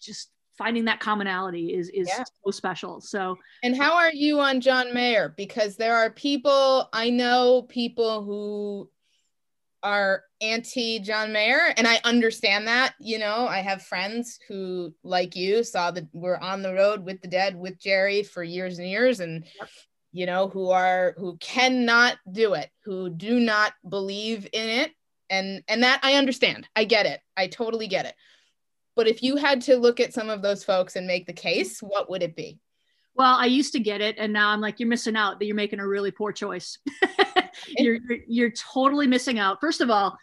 just finding that commonality is is Yeah. so special. So And how are you on John Mayer? Because there are people, I know people who are anti John Mayer, and I understand that. You know, I have friends who, like you, saw that we're on the road with the dead with Jerry for years and years, and you know, who are who cannot do it, who do not believe in it. And and that I understand. I get it. I totally get it. But if you had to look at some of those folks and make the case, what would it be? Well, I used to get it, and now I'm like, you're missing out. That you're making a really poor choice. you're, you're you're totally missing out. First of all,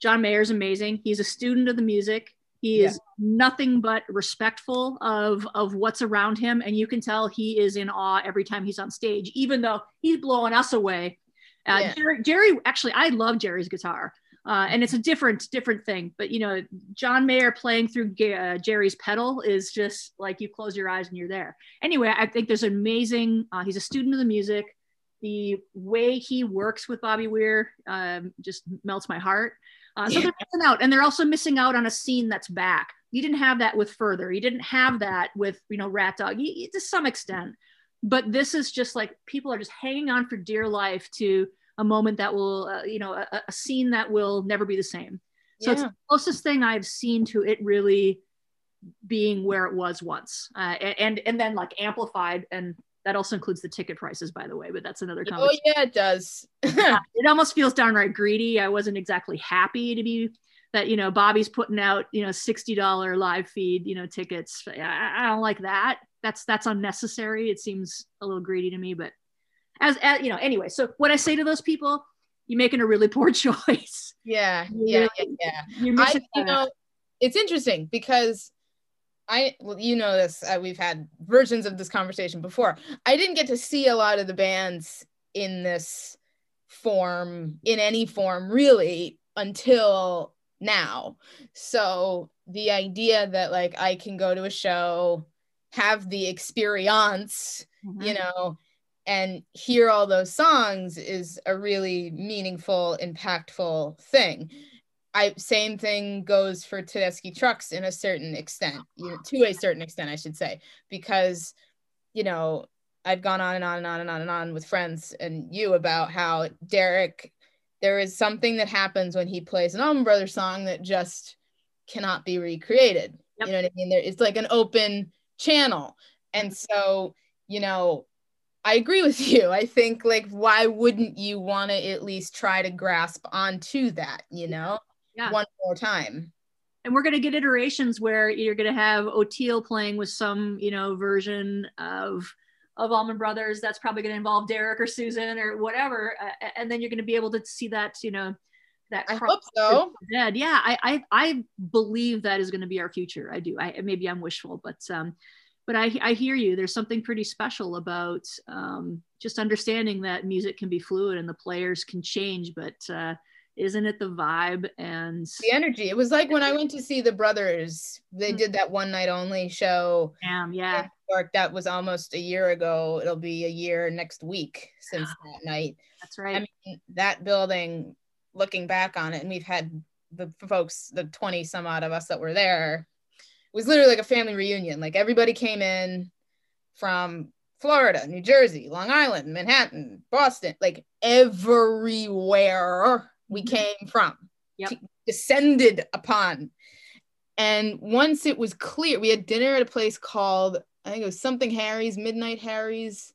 John Mayer's amazing. He's a student of the music. He is nothing but respectful of of what's around him, and you can tell he is in awe every time he's on stage, even though he's blowing us away. Uh, Yeah. Jerry, Jerry, actually, I love Jerry's guitar. Uh, and it's a different different thing but you know john mayer playing through Ga- uh, jerry's pedal is just like you close your eyes and you're there. Anyway i think there's amazing uh, he's a student of the music. The way he works with bobby weir um, just melts my heart. Uh, so Yeah. they're missing out and they're also missing out on a scene that's back. You didn't have that with Furthur. You didn't have that with you know rat dog. You, you- to some extent but this is just like people are just hanging on for dear life to a moment that will, uh, you know, a, a, scene that will never be the same. So yeah. it's the closest thing I've seen to it really being where it was once, uh, and and then like amplified, and that also includes the ticket prices, by the way. But that's another. Oh yeah, it does. it almost feels downright greedy. I wasn't exactly happy to be that you know Bobby's putting out you know sixty dollar live feed you know tickets. I, I, don't like that. That's that's unnecessary. It seems a little greedy to me. But as, as you know, anyway. So what I say to those people, you're making a really poor choice. Yeah, yeah, yeah, yeah. I, you know, it's interesting because I, well, you know this. Uh, we've had versions of this conversation before. I didn't get to see a lot of the bands in this form, in any form, really, until now. So the idea that like I can go to a show, have the experience, mm-hmm. you know, and hear all those songs is a really meaningful, impactful thing. I same thing goes for Tedeschi trucks in a certain extent, you know, to a certain extent, I should say, because you know I've gone on and on and on and on and on with friends and you about how Derek there is something that happens when he plays an Allman Brothers song that just cannot be recreated. Yep. You know what I mean? There, it's like an open channel. And so, you know, I agree with you. I think like why wouldn't you want to at least try to grasp onto that, you know? Yeah. One more time. And we're going to get iterations where you're going to have Oteil playing with some, you know, version of of Allman Brothers. That's probably going to involve Derek or Susan or whatever, uh, and then you're going to be able to see that, you know, that. I hope so. Dead. Yeah, I, I I believe that is going to be our future. I do. I maybe I'm wishful, but um, but I I hear you. There's something pretty special about um, just understanding that music can be fluid and the players can change, but uh, isn't it the vibe and the energy it was like when i went to see the brothers they mm-hmm. did that one night only show um, yeah York. that was almost a year ago it'll be a year next week since that night that's right i mean that building looking back on it and we've had the folks the 20 some odd of us that were there was literally like a family reunion like everybody came in from florida new jersey long island manhattan boston like everywhere we mm-hmm. came from, yep. descended upon. And once it was clear, we had dinner at a place called, I think it was something Harry's, Midnight Harry's,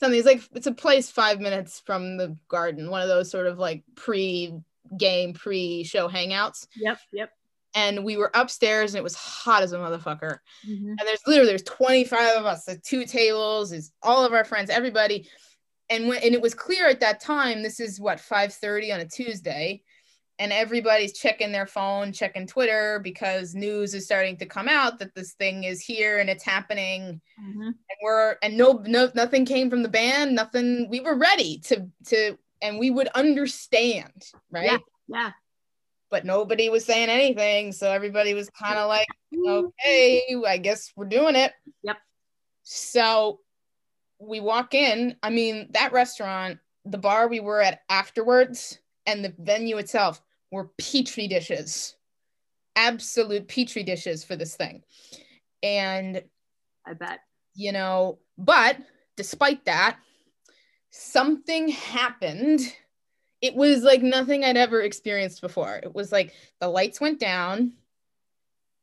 something. It's like, it's a place five minutes from the garden, one of those sort of like pre game, pre show hangouts. Yep, yep. And we were upstairs and it was hot as a motherfucker. Mm-hmm. And there's literally, there's 25 of us, the two tables, is all of our friends, everybody and when and it was clear at that time this is what 5:30 on a Tuesday and everybody's checking their phone checking Twitter because news is starting to come out that this thing is here and it's happening mm-hmm. and we're and no no nothing came from the band nothing we were ready to to and we would understand right yeah, yeah. But nobody was saying anything so everybody was kind of like mm-hmm. okay I guess we're doing it yep so we walk in. I mean, that restaurant, the bar we were at afterwards, and the venue itself were petri dishes, absolute petri dishes for this thing. And I bet, you know, but despite that, something happened. It was like nothing I'd ever experienced before. It was like the lights went down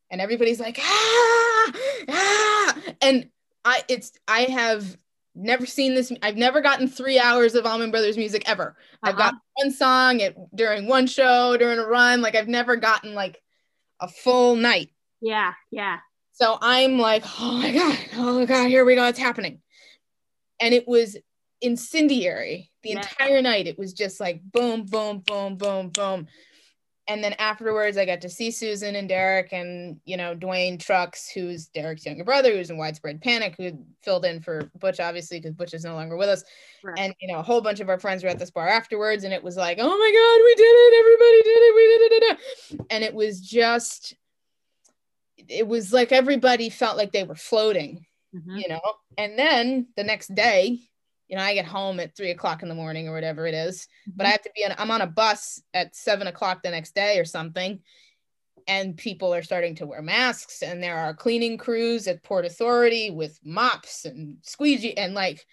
and everybody's like, ah, ah. And I, it's, I have never seen this. I've never gotten three hours of Allman Brothers music ever. Uh-huh. I've got one song at, during one show, during a run. Like I've never gotten like a full night. Yeah, yeah. So I'm like, oh my God, oh my God, here we go, it's happening. And it was incendiary the yeah. entire night. It was just like boom, boom, boom, boom, boom and then afterwards I got to see Susan and Derek and you know Duane Trucks, who's Derek's younger brother, who's in Widespread Panic, who filled in for Butch obviously because Butch is no longer with us, right. and you know a whole bunch of our friends were at this bar afterwards, and it was like, oh my god, we did it, everybody did it, we did it, and it was just, it was like everybody felt like they were floating, mm-hmm. you know, and then the next day you know, I get home at three o'clock in the morning or whatever it is, but I mm-hmm. have to be on, I'm on a bus at seven o'clock the next day or something. and people are starting to wear masks and there are cleaning crews at port authority with mops and squeegee and like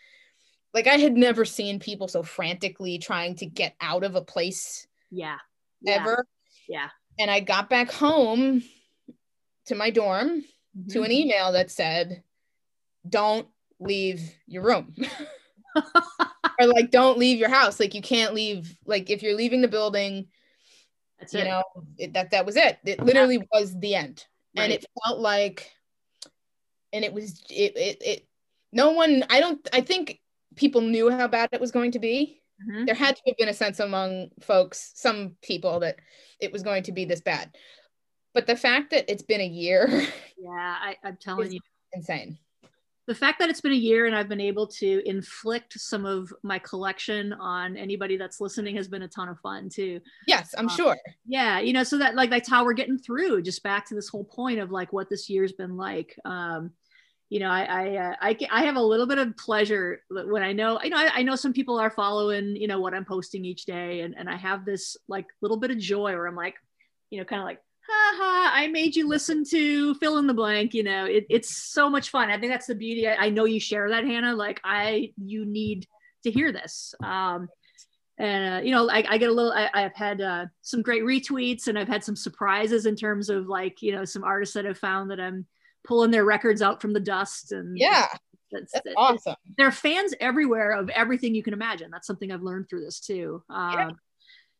like i had never seen people so frantically trying to get out of a place yeah, ever yeah and i got back home to my dorm to Mhm. an email that said don't leave your room or like don't leave your house. Like you can't leave like if you're leaving the building that's you it. know it, that that was it. It literally was the end. And it felt like and it was it, it it no one i don't i think people knew how bad it was going to be. Mhm. there had to have been a sense among folks some people that it was going to be this bad. But the fact that it's been a year yeah I, i'm telling you. insane the fact that it's been a year and I've been able to inflict some of my collection on anybody that's listening has been a ton of fun too. yes i'm Uh, sure Yeah, you know, so that like that's how we're getting through. Just back to this whole point of like what this year's been like. Um, you know, I I uh, I, I have a little bit of pleasure when I know you know I, I know some people are following you know what I'm posting each day, and and I have this like little bit of joy where I'm like, you know, kind of like ha ha, I made you listen to fill in the blank. You know, it, it's so much fun. I think that's the beauty. I, I know you share that, Hannah. Like I, you need to hear this. Um, and uh, you know, I, I get a little. I, I've had uh, some great retweets, and I've had some surprises in terms of like you know some artists that have found that I'm pulling their records out from the dust, and yeah that's, that's that- awesome there are fans everywhere of everything you can imagine. That's something I've learned through this too. Um, Yeah.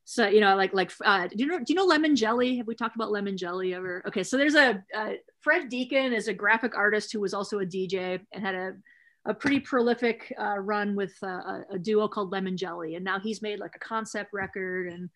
So you know, like like uh, do you know do you know lemon jelly? Have we talked about lemon jelly ever? Okay, so there's a uh, Fred Deakin is a graphic artist who was also a DJ and had a a pretty prolific uh, run with uh, a, a duo called Lemon Jelly, and now he's made like a concept record and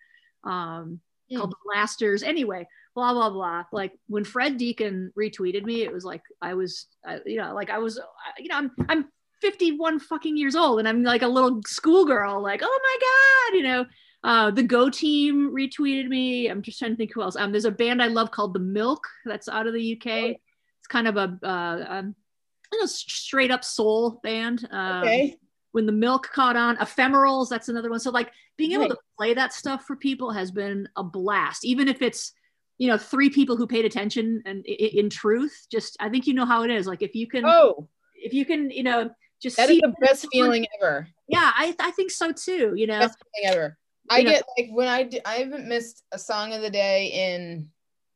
um, Hmm. called The Blasters. Anyway, blah blah blah. Like when Fred Deakin retweeted me, it was like I was, you know, like I was, you know, I'm I'm 51 fucking years old, and I'm like a little schoolgirl, like oh my god, you know. Uh, the Go Team retweeted me. I'm just trying to think who else. Um, there's a band I love called The Milk that's out of the UK. It's kind of a, uh, um, you know, straight up soul band. Um, okay when the milk caught on ephemerals that's another one so like being able Right. to play that stuff for people has been a blast even if it's you know three people who paid attention and in truth just i think you know how it is like if you can oh if you can you know just that see is the best feeling ever yeah I, I think so too you know best feeling ever. I know- get like when I do, I haven't missed a song of the day in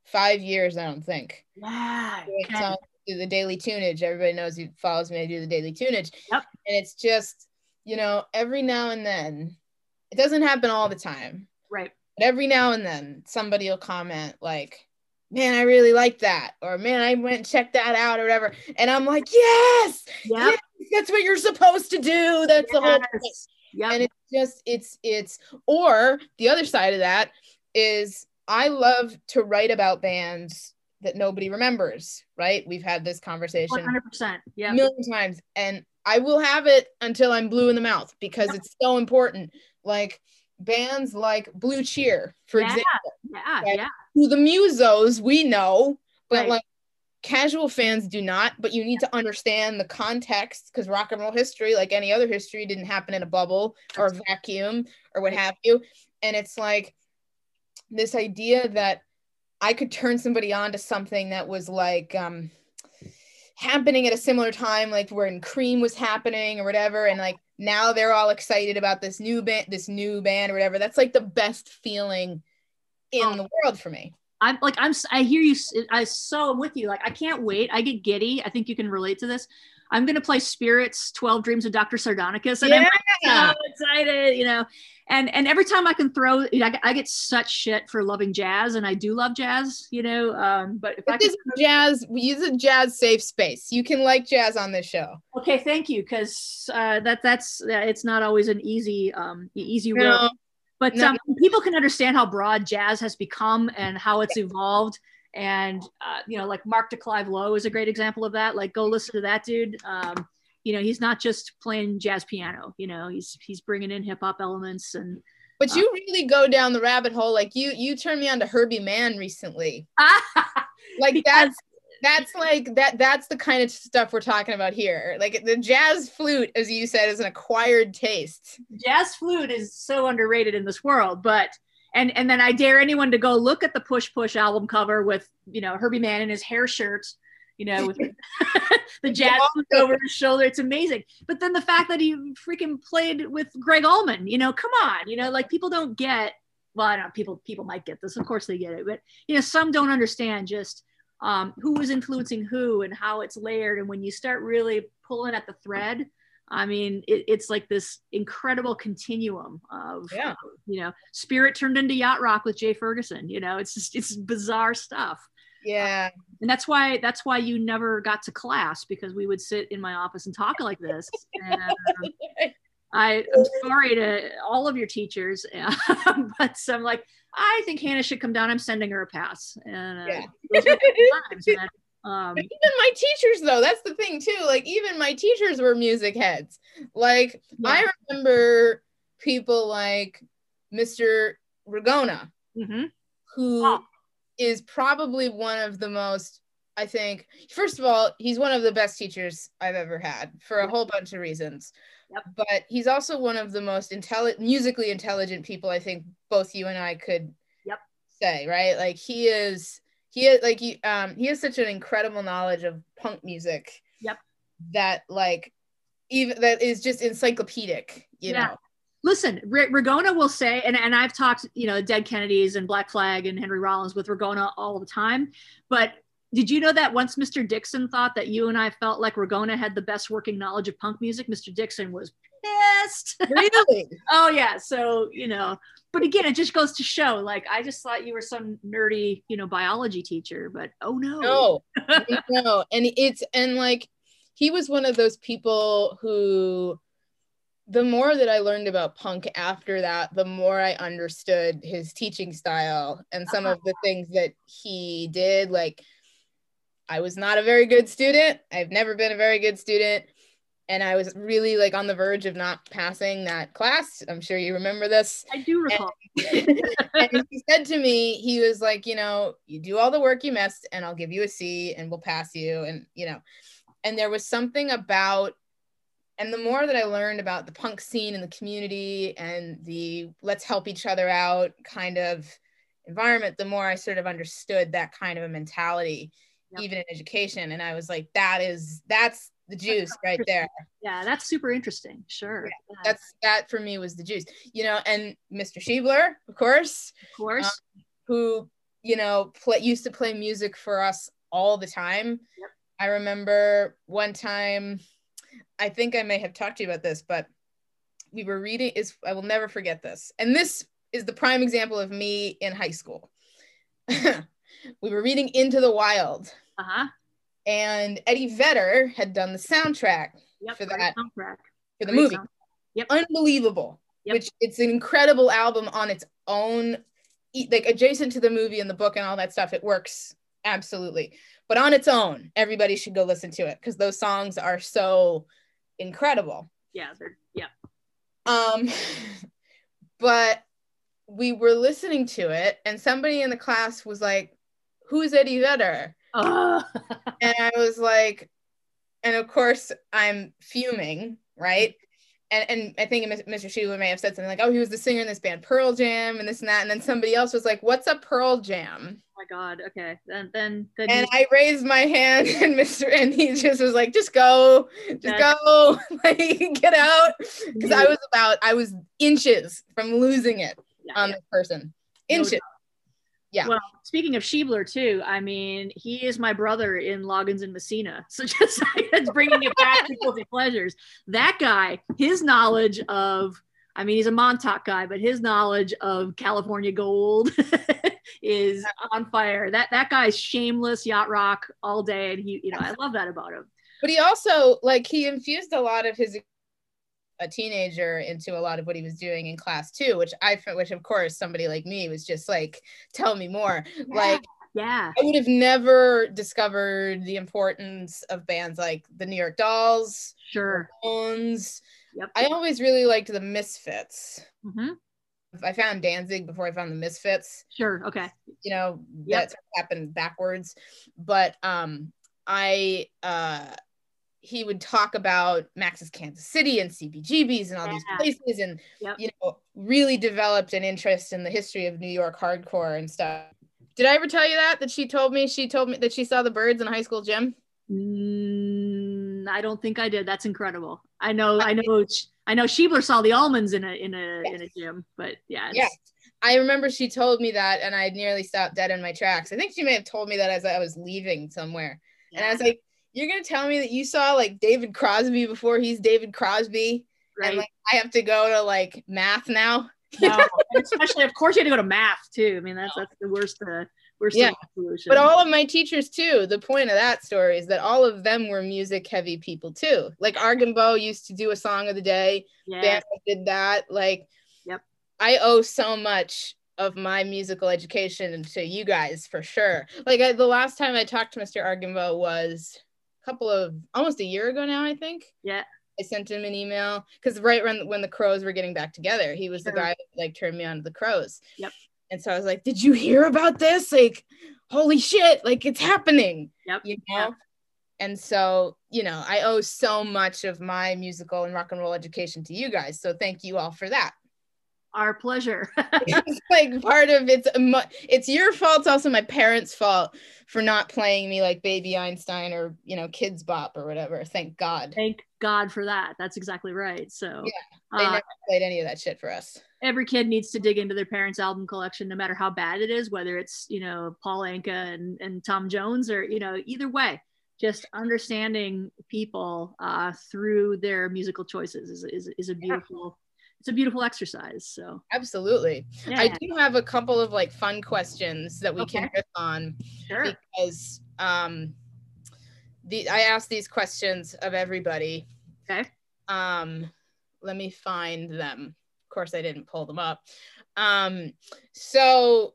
five years. I don't think. yeah okay. do the daily tunage. Everybody knows who follows me. I do the daily tunage. Yep. And it's just you know every now and then. It doesn't happen all the time, right but every now and then somebody will comment like, "Man, I really like that," or "Man, I went and checked that out," or whatever. And I'm like, "Yes, yeah yes, that's what you're supposed to do. That's the whole." point." yes. Yep. and it's just it's it's or the other side of that is i love to write about bands that nobody remembers right we've had this conversation 100% yeah million times and i will have it until i'm blue in the mouth because it's so important like bands like blue cheer for Yeah. example yeah Right. yeah who the musos we know but Right. like casual fans do not but you need to understand the context because rock and roll history like any other history didn't happen in a bubble or a vacuum or what have you. And it's like this idea that i could turn somebody on to something that was like um happening at a similar time like when cream was happening or whatever and like now they're all excited about this new band this new band or whatever. That's like the best feeling in Oh. the world for me I'm like I'm I hear you I so am with you like I can't wait I get giddy I think you can relate to this I'm gonna play Spirits 12 Dreams of Dr. Sardonicus and I'm Yeah. so excited you know and and every time I can throw you know, I, get- I get such shit for loving jazz and I do love jazz you know um but if I This can, jazz. We use a jazz safe space. You can like jazz on this show. okay thank you because uh, that that's uh, it's not always an easy um easy road No, but um, people can understand how broad jazz has become and how it's evolved and uh, you know like mark de Clive-Lowe is a great example of that like go listen to that dude um, you know he's not just playing jazz piano you know he's he's bringing in hip-hop elements and but you really go down the rabbit hole. Like you, you turned me on to Herbie Mann recently. Like that's that's like that. That's the kind of stuff we're talking about here. Like the jazz flute, as you said, is an acquired taste. jazz flute is so underrated in this world but and and then I dare anyone to go look at the Push Push album cover with you know Herbie Mann in his hair shirt, you know, with the jazz flute over his shoulder. It's amazing. But then the fact that he freaking played with Gregg Allman, you know, come on, you know, like people don't get. Well, I don't know. People people might get this. Of course they get it, but you know, some don't understand just um, who was influencing who and how it's layered. And when you start really pulling at the thread, I mean, it, it's like this incredible continuum of, yeah. you know, spirit turned into yacht rock with Jay Ferguson. You know, it's just it's bizarre stuff. Yeah, and that's why that's why you never got to class because we would sit in my office and talk like this. And, um, I, I'm sorry to all of your teachers, but I'm like, I think Hannah should come down. I'm sending her a pass. And uh, yeah. times, um, even my teachers, though, that's the thing too. Like even my teachers were music heads. Like yeah. I remember people like Mr. Ragona, mm-hmm. who oh. is probably one of the most. I think, first of all, he's one of the best teachers I've ever had for a whole bunch of reasons. Yep. But he's also one of the most intelligent, musically intelligent people I think both you and I could yep. say, right? Like he is he is like he um he has such an incredible knowledge of punk music. Yep. That like even that is just encyclopedic, you yeah. know. Listen, R- Ragona will say, and, and I've talked, you know, Dead Kennedys and Black Flag and Henry Rollins with Ragona all the time. But did you know that once Mr. Dixon thought that you and I felt like Ragona had the best working knowledge of punk music, Mr. Dixon was pissed. Really? oh yeah. So you know, but again, it just goes to show. Like I just thought you were some nerdy, you know, biology teacher, but oh no, no, no. And it's and like he was one of those people who. The more that I learned about punk after that, the more I understood his teaching style and some uh-huh. of the things that he did. Like, I was not a very good student. I've never been a very good student and I was really like on the verge of not passing that class. I'm sure you remember this. I do recall. And, and, he said to me, he was like, you know, you do all the work you missed, and I'll give you a C, and we'll pass you, and you know, and there was something about. And the more that I learned about the punk scene and the community and the let's help each other out kind of environment, the more I sort of understood that kind of a mentality, yep. even in education. And I was like, that is, that's the juice right there. Yeah, that's super interesting. Sure. Yeah, yeah. That's that for me was the juice. You know, and Mr. Schiebler, of course. Of course. Um, who, you know, play, used to play music for us all the time. Yep. I remember one time, I think I may have talked to you about this, but we were reading is I will never forget this. And this is the prime example of me in high school. we were reading Into the Wild. Uh-huh and Eddie Vedder had done the soundtrack yep, for that soundtrack. for the movie. Yep. Unbelievable. Yep. Which it's an incredible album on its own, like adjacent to the movie and the book and all that stuff. It works absolutely. But on its own, everybody should go listen to it because those songs are so incredible. Yeah, they're yeah. Um, but we were listening to it, and somebody in the class was like, "Who's Eddie Vedder?" Ah. and I was like, and of course I'm fuming, right? And, and I think Mr. Schiebler may have said something like, "Oh, he was the singer in this band Pearl Jam and this and that," and then somebody else was like, "What's a Pearl Jam?" Oh my God. Okay. Then then, then and I raised my hand, and Mr. and he just was like, "Just go, just go, like get out," because I was about I was inches from losing it yeah, on yeah. this person, inches. No yeah. Well, speaking of Schiebler too, I mean, he is my brother in Loggins and Messina. So just that's bringing it back to guilty pleasures. That guy, his knowledge of, I mean, he's a Montauk guy, but his knowledge of California gold is on fire. That that guy's shameless yacht rock all day, and he, you know, I love that about him. But he also like he infused a lot of his a teenager into a lot of what he was doing in class too, which I which of course somebody like me was just like, tell me more. Yeah. Like yeah. I would have never discovered the importance of bands like the New York Dolls, sure, Bones. Yep. I always really liked the Misfits. Mm-hmm. I found Danzig before I found the Misfits. Sure. Okay. You know, yep. that happened backwards. But um I uh he would talk about Max's Kansas City and CBGBs and all these places and Yep. you know really developed an interest in the history of New York hardcore and stuff. Did I ever tell you that that she told me she told me that she saw the Byrds in a high school gym? Mm, I don't think I did. That's incredible. I know, I know, I know. Schiebler saw the almonds in a in a in a gym, but yeah, Yeah. I remember she told me that and I nearly stopped dead in my tracks. I think she may have told me that as I was leaving somewhere. And I was like, You're gonna tell me that you saw like David Crosby before he's David Crosby? right. And like I have to go to like math now. No, especially, of course, you had to go to math too. I mean, that's that's the worst, uh, worst Yeah. solution. But all of my teachers too, the point of that story is that all of them were music heavy people too. Like Argenbo used to do a song of the day. yeah, Band did that. Like Yep. I owe so much of my musical education to you guys for sure. Like I, the last time I talked to Mr. Argenbo was couple of almost a year ago now, I think. yeah, I sent him an email because right when when the Crowes were getting back together, he was Sure. the guy that like turned me on to the Crowes. Yep. And so I was like, "Did you hear about this? Like, holy shit! Like it's happening!" Yep. You know. Yep. And so, you know, I owe so much of my musical and rock and roll education to you guys. So thank you all for that. Our pleasure. it's like part of it's it's your fault. It's also my parents' fault for not playing me like Baby Einstein or you know Kidz Bop or whatever. Thank God Thank God for that. That's exactly right. So, they uh, never played any of that shit for us. every kid needs to dig into their parents' album collection, no matter how bad it is, whether it's you know Paul Anka and, and Tom Jones or you know either way. Just understanding people uh, through their musical choices is, is, is a beautiful it's a beautiful exercise. So Absolutely. yeah, I do have a couple of like fun questions that we can Okay. riff on sure. because um the I asked these questions of everybody. Okay. Um let me find them. Of course I didn't pull them up. Um so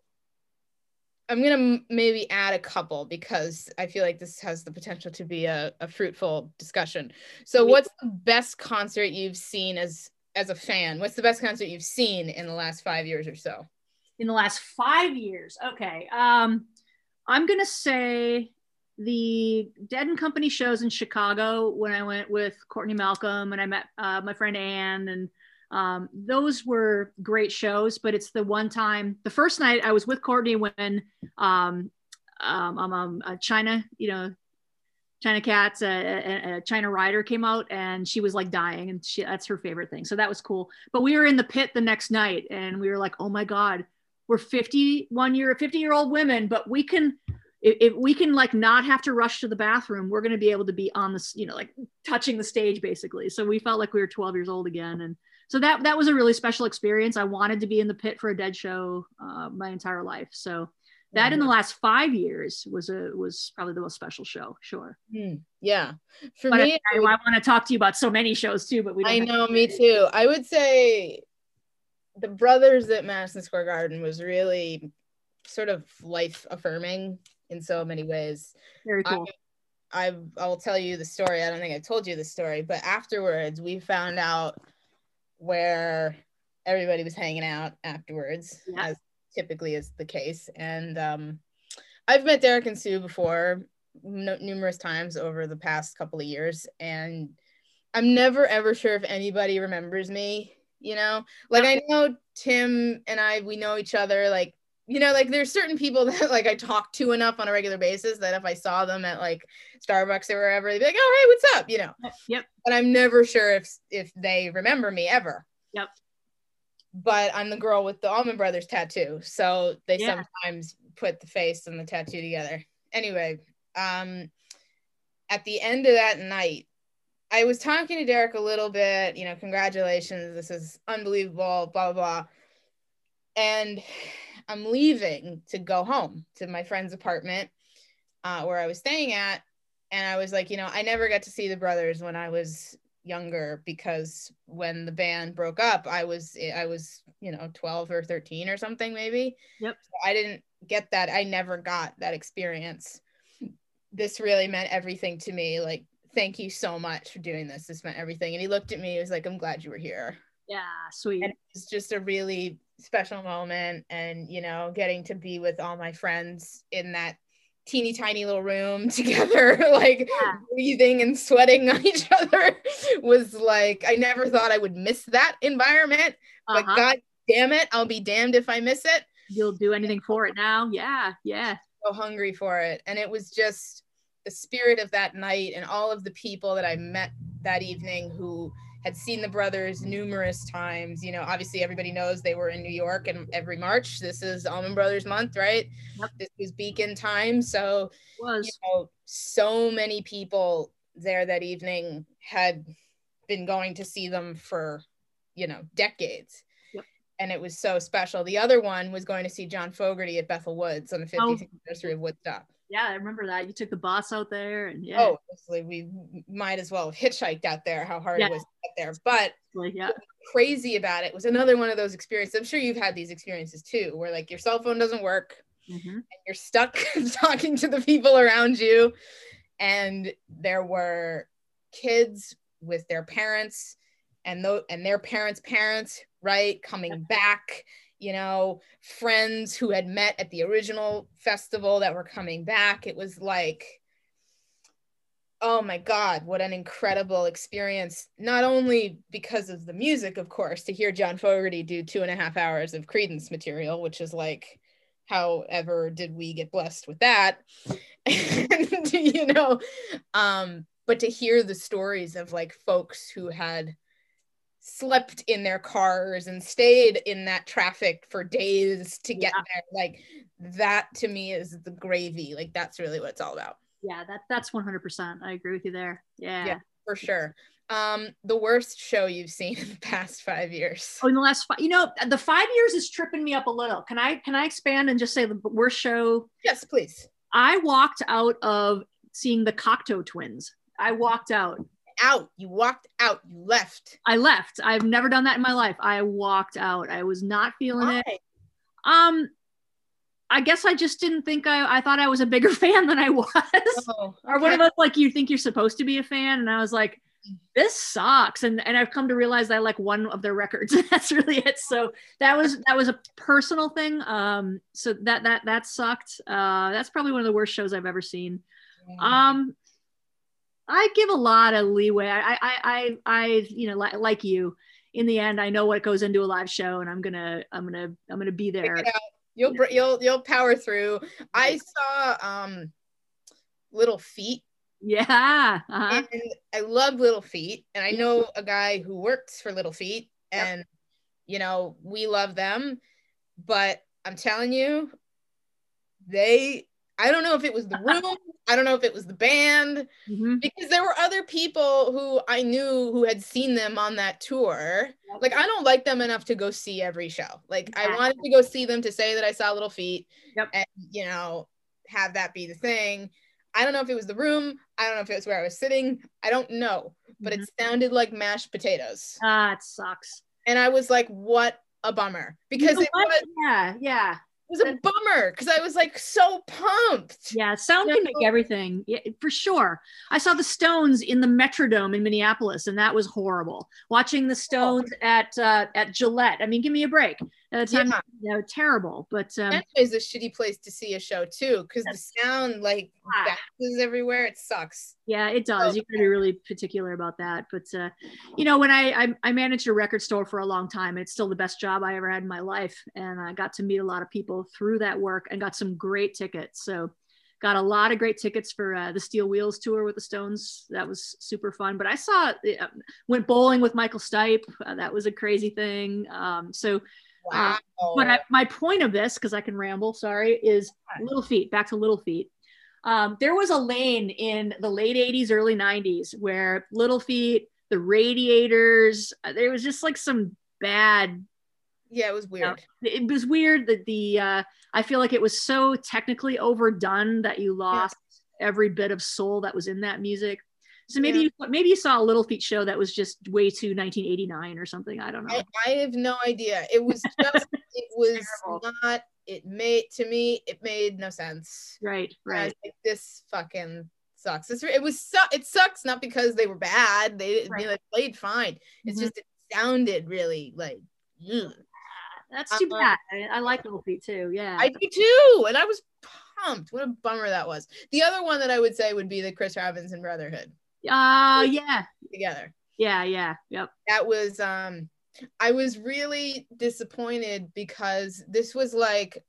I'm gonna m- maybe add a couple because I feel like this has the potential to be a, a fruitful discussion. So, what's the best concert you've seen as as a fan? What's the best concert you've seen in the last five years or so? in the last five years. Okay. Um, I'm gonna say the Dead and Company shows in Chicago when I went with Courtney Malcolm and I met uh, my friend Anne and um, those were great shows. But it's the one time, the first night I was with Courtney when um, um, um, uh, China, you know, China Cats, a, a, China Rider came out and she was like dying and she, that's her favorite thing. So that was cool. But we were in the pit the next night and we were like, oh my God, we're 51 year 50 year old women but we can if, if we can like not have to rush to the bathroom we're going to be able to be on this you know like touching the stage basically so we felt like we were 12 years old again and so that that was a really special experience i wanted to be in the pit for a dead show uh, my entire life so that in the last five years was a was probably the most special show sure Hmm, Yeah, for but me, I, I, want to talk to you about so many shows too but we don't I know, me too. I would say the brothers at Madison Square Garden was really sort of life affirming in so many ways. very I- cool I I'll tell you the story. I don't think I told you the story, but afterwards we found out where everybody was hanging out afterwards, Yeah. as typically is the case. And um, I've met Derek and Sue before numerous times over the past couple of years, and I'm never ever sure if anybody remembers me. You know, like I know Tim and I, we know each other. Like you know, like there's certain people that like I talk to enough on a regular basis that if I saw them at like Starbucks or wherever, they'd be like, "Oh, hey, what's up?" You know. Yep. But I'm never sure if if they remember me ever. Yep. But I'm the girl with the Allman Brothers tattoo, so they Yeah. sometimes put the face and the tattoo together. Anyway, um, at the end of that night, I was talking to Derek a little bit. You know, congratulations, this is unbelievable. Blah blah blah. And I'm leaving to go home to my friend's apartment uh, where I was staying at. And I was like, you know, I never got to see the brothers when I was younger because when the band broke up, I was eh, I was, you know, 12 or 13 or something maybe. Yep. So I didn't get that. I never got that experience. This really meant everything to me. Like, thank you so much for doing this. This meant everything. And he looked at me, he was like, I'm glad you were here yeah sweet and was just a really special moment and you know getting to be with all my friends in that teeny tiny little room together, like Yeah. breathing and sweating on each other was like I never thought I would miss that environment. But Uh-huh. god damn it, I'll be damned if I miss it. You'll do anything for it now. Yeah, yeah. So hungry for it. And it was just the spirit of that night and all of the people that I met that evening who had seen the brothers numerous times. You know, obviously everybody knows they were in New York and every March. This is Allman Brothers month, right? Yep. This was Beacon time. So you know, so many people there that evening had been going to see them for, you know, decades. Yep. And it was so special. The other one was going to see John Fogerty at Bethel Woods on the 50th Oh. anniversary of Woodstock. Yeah, I remember that. You took the bus out there and yeah. Oh, obviously, we might as well have hitchhiked out there, how hard Yeah. it was to get there. But like, yeah. crazy about it was another one of those experiences. I'm sure you've had these experiences too, where like your cell phone doesn't work. Mhm. you're stuck talking to the people around you and there were kids with their parents and though and their parents parents right coming back you know friends who had met at the original festival that were coming back. It was like oh my god what an incredible experience. Not only because of the music of course to hear john fogerty do two and a half hours of Creedence material which is like however did we get blessed with that? And you know um but to hear the stories of like folks who had slept in their cars and stayed in that traffic for days to get Yeah. there like that to me is the gravy like that's really what it's all about Yeah, that that's 100%. I agree with you there. Yeah. Yeah. for sure um the worst show you've seen in the past five years Oh, in the last five, you know, the five years is tripping me up a little. Can I can I expand and just say the worst show? yes please I walked out of seeing the Cocteau twins. I walked out. Out you walked out you left I left. I've never done that in my life. I walked out. I was not feeling it. Um, I guess I just didn't think I. I thought I was a bigger fan than I was. Oh, Or one of those like you think you're supposed to be a fan, and I was like, this sucks. And and I've come to realize I like one of their records. That's really it. So that was that was a personal thing. Um, so that that that sucked. Uh, that's probably one of the worst shows I've ever seen. Um, I give a lot of leeway. I, I, I, I, you know, like, like you. In the end, I know what goes into a live show, and I'm gonna, I'm gonna, I'm gonna be there. Figure it out. You'll you'll you'll power through. I saw um Little Feat Yeah. Uh-huh. and I love Little Feat and I know a guy who works for Little Feat Yep. and you know, we love them, but I'm telling you they I don't know if it was the room, I don't know if it was the band Mhm. because there were other people who I knew who had seen them on that tour. Yep. Like I don't like them enough to go see every show. Like I wanted to go see them to say that I saw Little Feat Yep. and you know have that be the thing. I don't know if it was the room. I don't know if it was where I was sitting. I don't know, but Mhm. it sounded like mashed potatoes. Ah, it sucks. And I was like, what a bummer. You Because know it what? was, yeah, yeah, was a bummer because I was like so pumped. yeah. Sound can make everything, yeah, for sure. I saw the Stones in the Metrodome in Minneapolis, and that was horrible. Watching the Stones at uh, at Gillette. I mean, give me a break. At the time, Yeah. you know, terrible. But um, it's a shitty place to see a show too because the sound like bounces everywhere. It sucks. Yeah, it does. Oh, You gotta be really particular about that. But uh, you know, when I, I I managed a record store for a long time, it's still the best job I ever had in my life, and I got to meet a lot of people through that work and got some great tickets. So, got a lot of great tickets for uh, the Steel Wheels tour with the Stones. That was super fun. But I saw uh, went bowling with Michael Stipe. Uh, that was a crazy thing. Um, so, Wow. but I, my point of this, because I can ramble, sorry, is Little Feat. Back to Little Feat. Um, there was a lane in the late 80s, early 90s where Little Feat, the Radiators, uh, there was just like some bad. yeah, it was weird. It was weird that the, uh, I feel like it was so technically overdone that you lost every bit of soul that was in that music. So maybe Yeah. you, maybe you saw a Little Feat show that was just way too 1989 or something. I don't know. I, I have no idea. It was just it was Terrible. not it made to me it made no sense. right, right. like, this fucking sucks. It's, it was su- it sucks not because they were bad. They Right. they played fine. It's Mhm. just it sounded really like ugh. That's too uh, bad. I, I like Little Feat too. Yeah. I do too. And I was pumped. What a bummer that was. The other one that I would say would be the Chris Robinson Brotherhood. Uh yeah. Together. Yeah, yeah. Yep. That was um I was really disappointed because this was like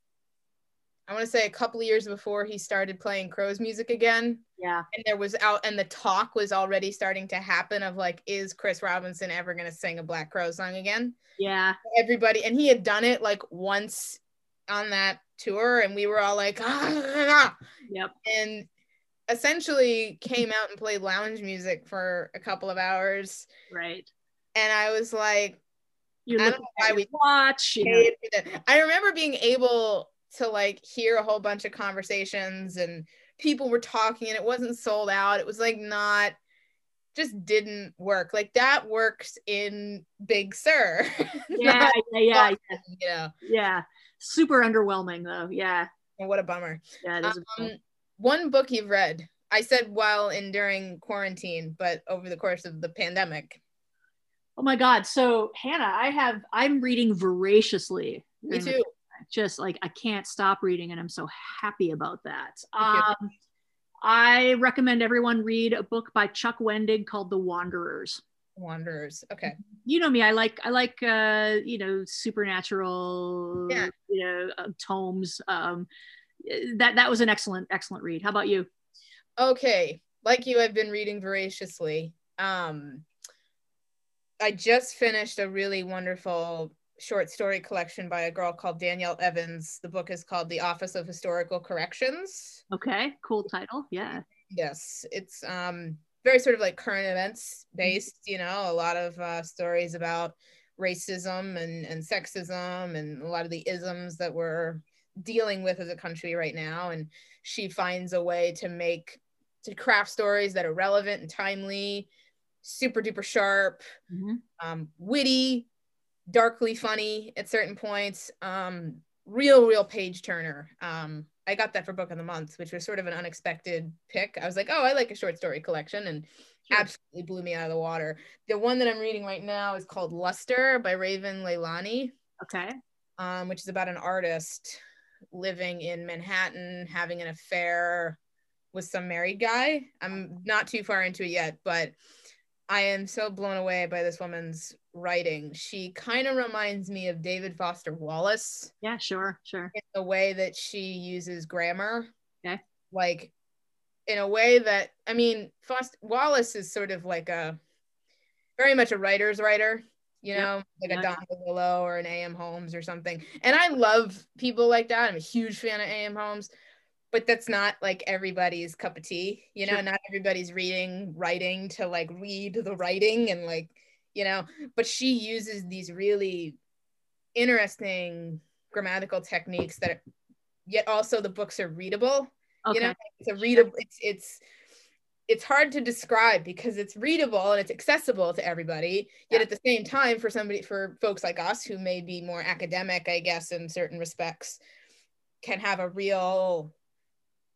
I want to say a couple of years before he started playing Crow's music again. Yeah. And there was out and the talk was already starting to happen of like, is Chris Robinson ever gonna sing a Black Crow song again? Yeah. Everybody and he had done it like once on that tour, and we were all like, ah. Yep. and essentially came out and played lounge music for a couple of hours. Right. And I was like, You I don't know why we watch. You know. paid for that. I remember being able to like hear a whole bunch of conversations and people were talking and it wasn't sold out. It was like not just didn't work. Like that works in Big Sur. Yeah, yeah, yeah, yeah. you know. Yeah. Super underwhelming though. Yeah. And what a bummer. Yeah. It is Um, one book you've read. I said while in during quarantine, but over the course of the pandemic. Oh my God. So Hannah, I have I'm reading voraciously. Me too. Just like I can't stop reading, and I'm so happy about that. Um, I recommend everyone read a book by Chuck Wendig called The Wanderers. Wanderers. Okay. You know me, I like I like uh, you know supernatural Yeah. you know uh, tomes. Um, that that was an excellent excellent read. How about you? Okay. Like you, I've been reading voraciously. Um, I just finished a really wonderful short story collection by a girl called Danielle Evans. The book is called The Office of Historical Corrections. Okay, cool title. Yeah. Yes, it's um very sort of like current events based, you know, a lot of uh, stories about racism and, and sexism and a lot of the isms that we're dealing with as a country right now. And she finds a way to make to craft stories that are relevant and timely, super duper sharp, Mhm. um, witty, darkly funny at certain points. Um, real, real page turner. Um, I got that for book of the month, which was sort of an unexpected pick. I was like, oh, I like a short story collection, and Sure. absolutely blew me out of the water. The one that I'm reading right now is called Luster by Raven Leilani, Okay. um, which is about an artist living in Manhattan, having an affair with some married guy. I'm not too far into it yet, but I am so blown away by this woman's writing. She kind of reminds me of David Foster Wallace Yeah. Sure. Sure. in the way that she uses grammar. Okay. Like in a way that I mean, Foster Wallace is sort of like a very much a writer's writer, you know, like a Don DeLillo or an A.M. Homes or something. And I love people like that. I'm a huge fan of A.M. Homes, but that's not like everybody's cup of tea, you know, Sure. not everybody's reading, writing to like read the writing and like, you know, but she uses these really interesting grammatical techniques that yet also the books are readable Okay. you know it's a readable it's it's it's hard to describe because it's readable and it's accessible to everybody yet Yeah. at the same time for somebody for folks like us who may be more academic i guess in certain respects can have a real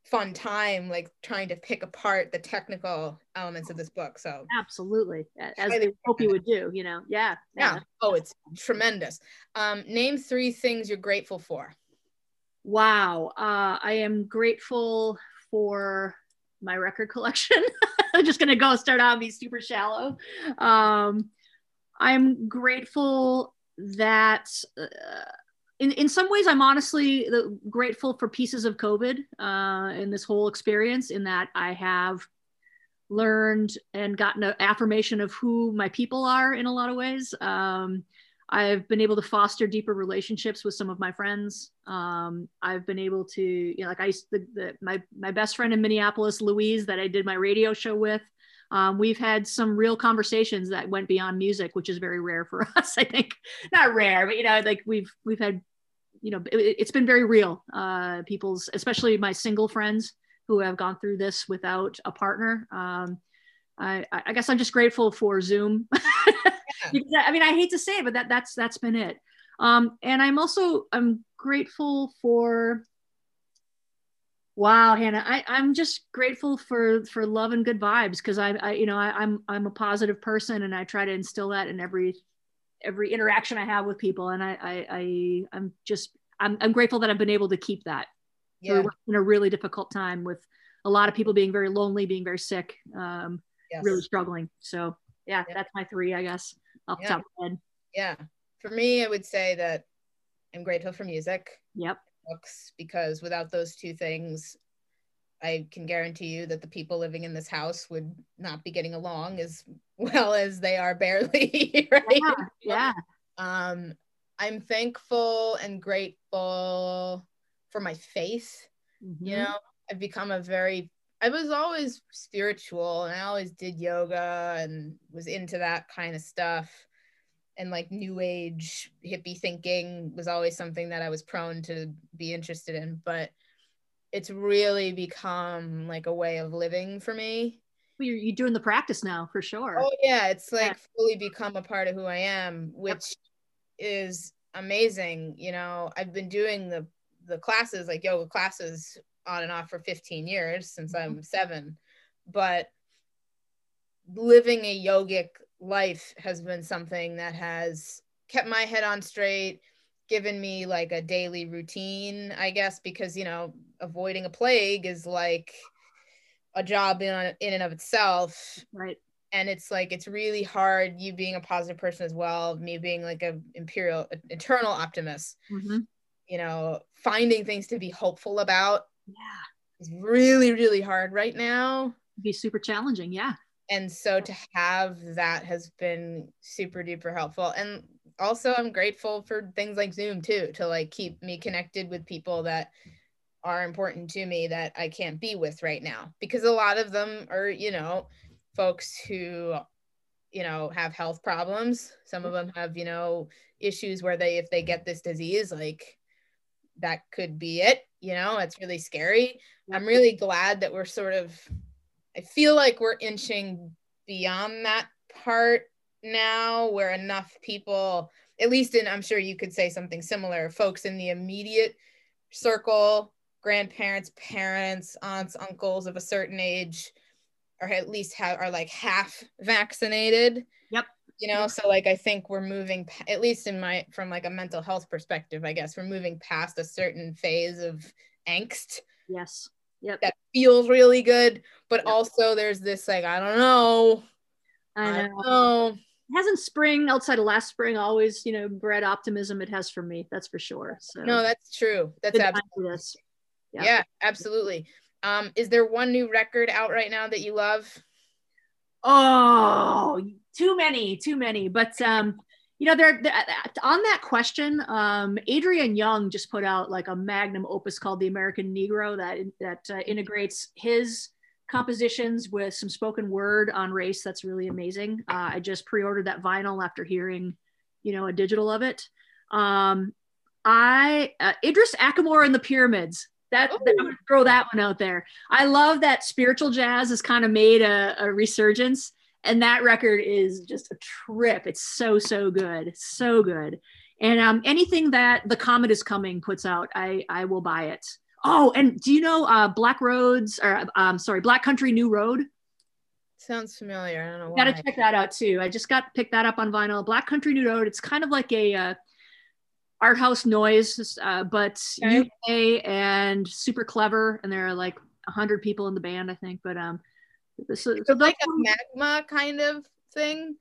fun time like trying to pick apart the technical elements of this book so Absolutely. As they hope you would do. You know. Yeah. yeah oh it's tremendous um name three things you're grateful for Wow. Uh, I am grateful for my record collection. I'm just gonna go start out and be super shallow. Um, I'm grateful that uh, in, in some ways I'm honestly grateful for pieces of COVID uh, in this whole experience in that I have learned and gotten an affirmation of who my people are in a lot of ways. Um, I've been able to foster deeper relationships with some of my friends. Um, I've been able to, you know, like I the, the, my my best friend in Minneapolis, Louise, that I did my radio show with. Um, we've had some real conversations that went beyond music, which is very rare for us. I think not rare, but you know, like we've we've had, you know, it, it's been very real. Uh, people's, especially my single friends who have gone through this without a partner. Um, I, I guess I'm just grateful for Zoom. I mean, I hate to say it, but that that's that's been it. Um, and I'm also I'm grateful for. Wow, Hannah, I, I'm just grateful for for love and good vibes because I, I you know I, I'm I'm a positive person and I try to instill that in every every interaction I have with people and I I, I I'm just I'm I'm grateful that I've been able to keep that. yeah. in a really difficult time with a lot of people being very lonely, being very sick, um, yes. really struggling. So yeah, yeah, that's my three, I guess, off yeah. the top of my head. Yeah. For me, I would say that I'm grateful for music. Yep. Books, because without those two things, I can guarantee you that the people living in this house would not be getting along as well as they are barely, right? Yeah. yeah. Um, I'm thankful and grateful for my faith. Mm-hmm. You know, I've become a very I was always spiritual and I always did yoga and was into that kind of stuff. And like new age hippie thinking was always something that I was prone to be interested in. But it's really become like a way of living for me. Well, you're, you're doing the practice now for sure. Oh, yeah. It's like yeah. fully become a part of who I am, which yep. is amazing. You know, I've been doing the the classes, like yoga classes, on and off for 15 years since I'm mm-hmm. seven. But living a yogic life has been something that has kept my head on straight, given me like a daily routine, I guess, because, you know, avoiding a plague is like a job in, in and of itself. Right. And it's like, it's really hard, you being a positive person as well, me being like a imperial, eternal optimist. Mm-hmm you know, finding things to be hopeful about. Yeah. it's really, really hard right now. It'd be super challenging. Yeah. And so to have that has been super duper helpful. And also I'm grateful for things like Zoom too, to like keep me connected with people that are important to me that I can't be with right now. Because a lot of them are, you know, folks who you know have health problems some of mm-hmm. them have you know issues where they if they get this disease like that could be it you know it's really scary. I'm really glad that we're sort of i feel like we're inching beyond that part now where enough people at least in i'm sure you could say something similar folks in the immediate circle grandparents parents aunts uncles of a certain age or at least have are like half vaccinated. Yep you know so like i think we're moving at least in my from like a mental health perspective i guess we're moving past a certain phase of angst yes. Yep. that feels really good but yep. also there's this like i don't know. I, know. I don't know. Hasn't spring outside of last spring always you know bred optimism it has for me that's for sure so. No that's true. That's absolutely yeah. yeah absolutely. Um is there one new record out right now that you love? Oh, too many, too many. But um, you know, they're on that question. Um, Adrian Younge just put out like a magnum opus called "The American Negro" that that uh, integrates his compositions with some spoken word on race. That's really amazing. Uh, I just pre-ordered that vinyl after hearing, you know, a digital of it. Um, I uh, Idris Ackamoor and the Pyramids. That, that, I'm gonna throw that one out there. I love that spiritual jazz has kind of made a, a, resurgence, and that record is just a trip. It's so so good, so good. And um, anything that the Comet is coming puts out, I I will buy it. Oh, and do you know uh, Black Roads or um, sorry, Black Country New Road? Sounds familiar. I don't know. Got to check that out too. I just got picked that up on vinyl. Black Country New Road. It's kind of like a uh, art house noise, uh, but okay. UK and super clever. And there are like a hundred people in the band, I think. But um, so, so like a magma kind of thing.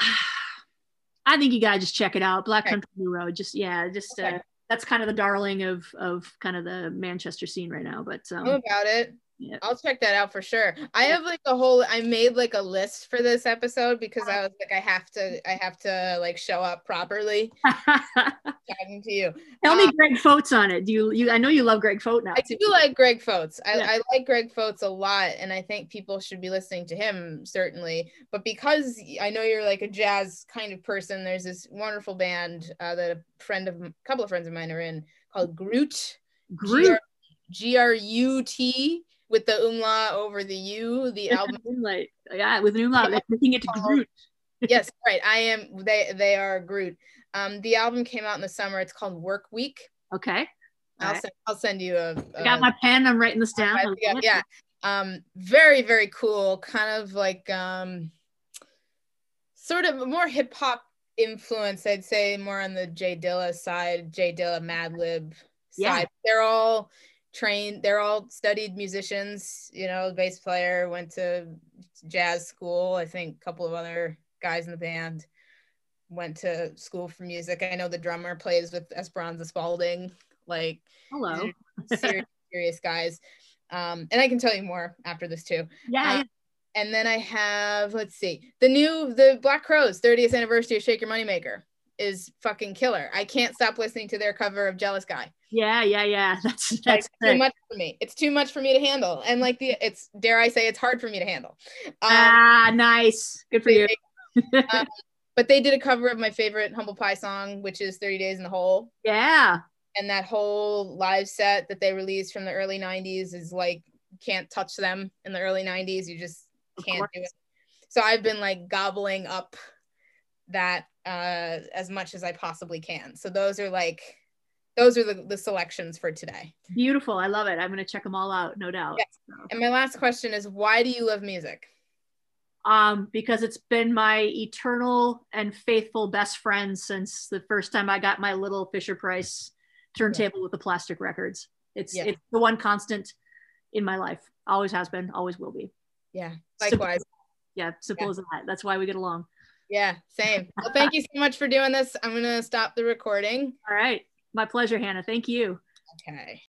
I think you gotta just check it out. Black okay. Country New Road. Just yeah, just uh, okay. uh, that's kind of the darling of of kind of the Manchester scene right now. But um, know about it. Yeah. I'll check that out for sure. I have like a whole I made like a list for this episode because I was like I have to I have to like show up properly talking to you. Tell um, me Greg Foats on it. Do you you I know you love Greg Foat now. I do like Greg Foats. I, yeah. I like Greg Foats a lot and I think people should be listening to him certainly. But because I know you're like a jazz kind of person, there's this wonderful band uh, that a friend of a couple of friends of mine are in called Groot. Groot. G R U T with the umlaut over the U, the album. like, yeah, with an umlaut, like making it to Groot. yes, right. I am. They they are Groot. Um, the album came out in the summer. It's called Work Week. Okay. I'll right. send. I'll send you a. a I got my pen. I'm writing this down. Yeah, yeah. Um, very very cool. Kind of like um, sort of more hip hop influence. I'd say more on the J Dilla side, J Dilla Madlib side. Yeah. They're all trained they're all studied musicians you know bass player went to jazz school i think a couple of other guys in the band went to school for music. I know the drummer plays with esperanza spalding like hello. serious, serious guys. Um and i can tell you more after this too. Yeah, uh, and then i have let's see the new the Black Crowes 30th anniversary of shake your moneymaker is fucking killer. I can't stop listening to their cover of Jealous Guy. Yeah, yeah, yeah. That's that's like, too much for me. It's too much for me to handle. And like the it's dare I say it's hard for me to handle. Um, ah, nice. Good for you. um, but they did a cover of my favorite Humble Pie song, which is 30 Days in the Hole. Yeah. And that whole live set that they released from the early 90s is like can't touch them in the early 90s. You just can't do it. So I've been like gobbling up that uh, as much as I possibly can. So those are like those are the, the selections for today. Beautiful. I love it. I'm going to check them all out, no doubt. Yes. So. And my last question is why do you love music? Um, because it's been my eternal and faithful best friend since the first time I got my little Fisher Price turntable yeah. with the plastic records. It's yeah. it's the one constant in my life. Always has been, always will be. Yeah. Likewise. Simple, yeah, simple yeah. as that. That's why we get along. Yeah, same. Well, thank you so much for doing this. I'm going to stop the recording. All right. My pleasure, Hannah. Thank you. Okay.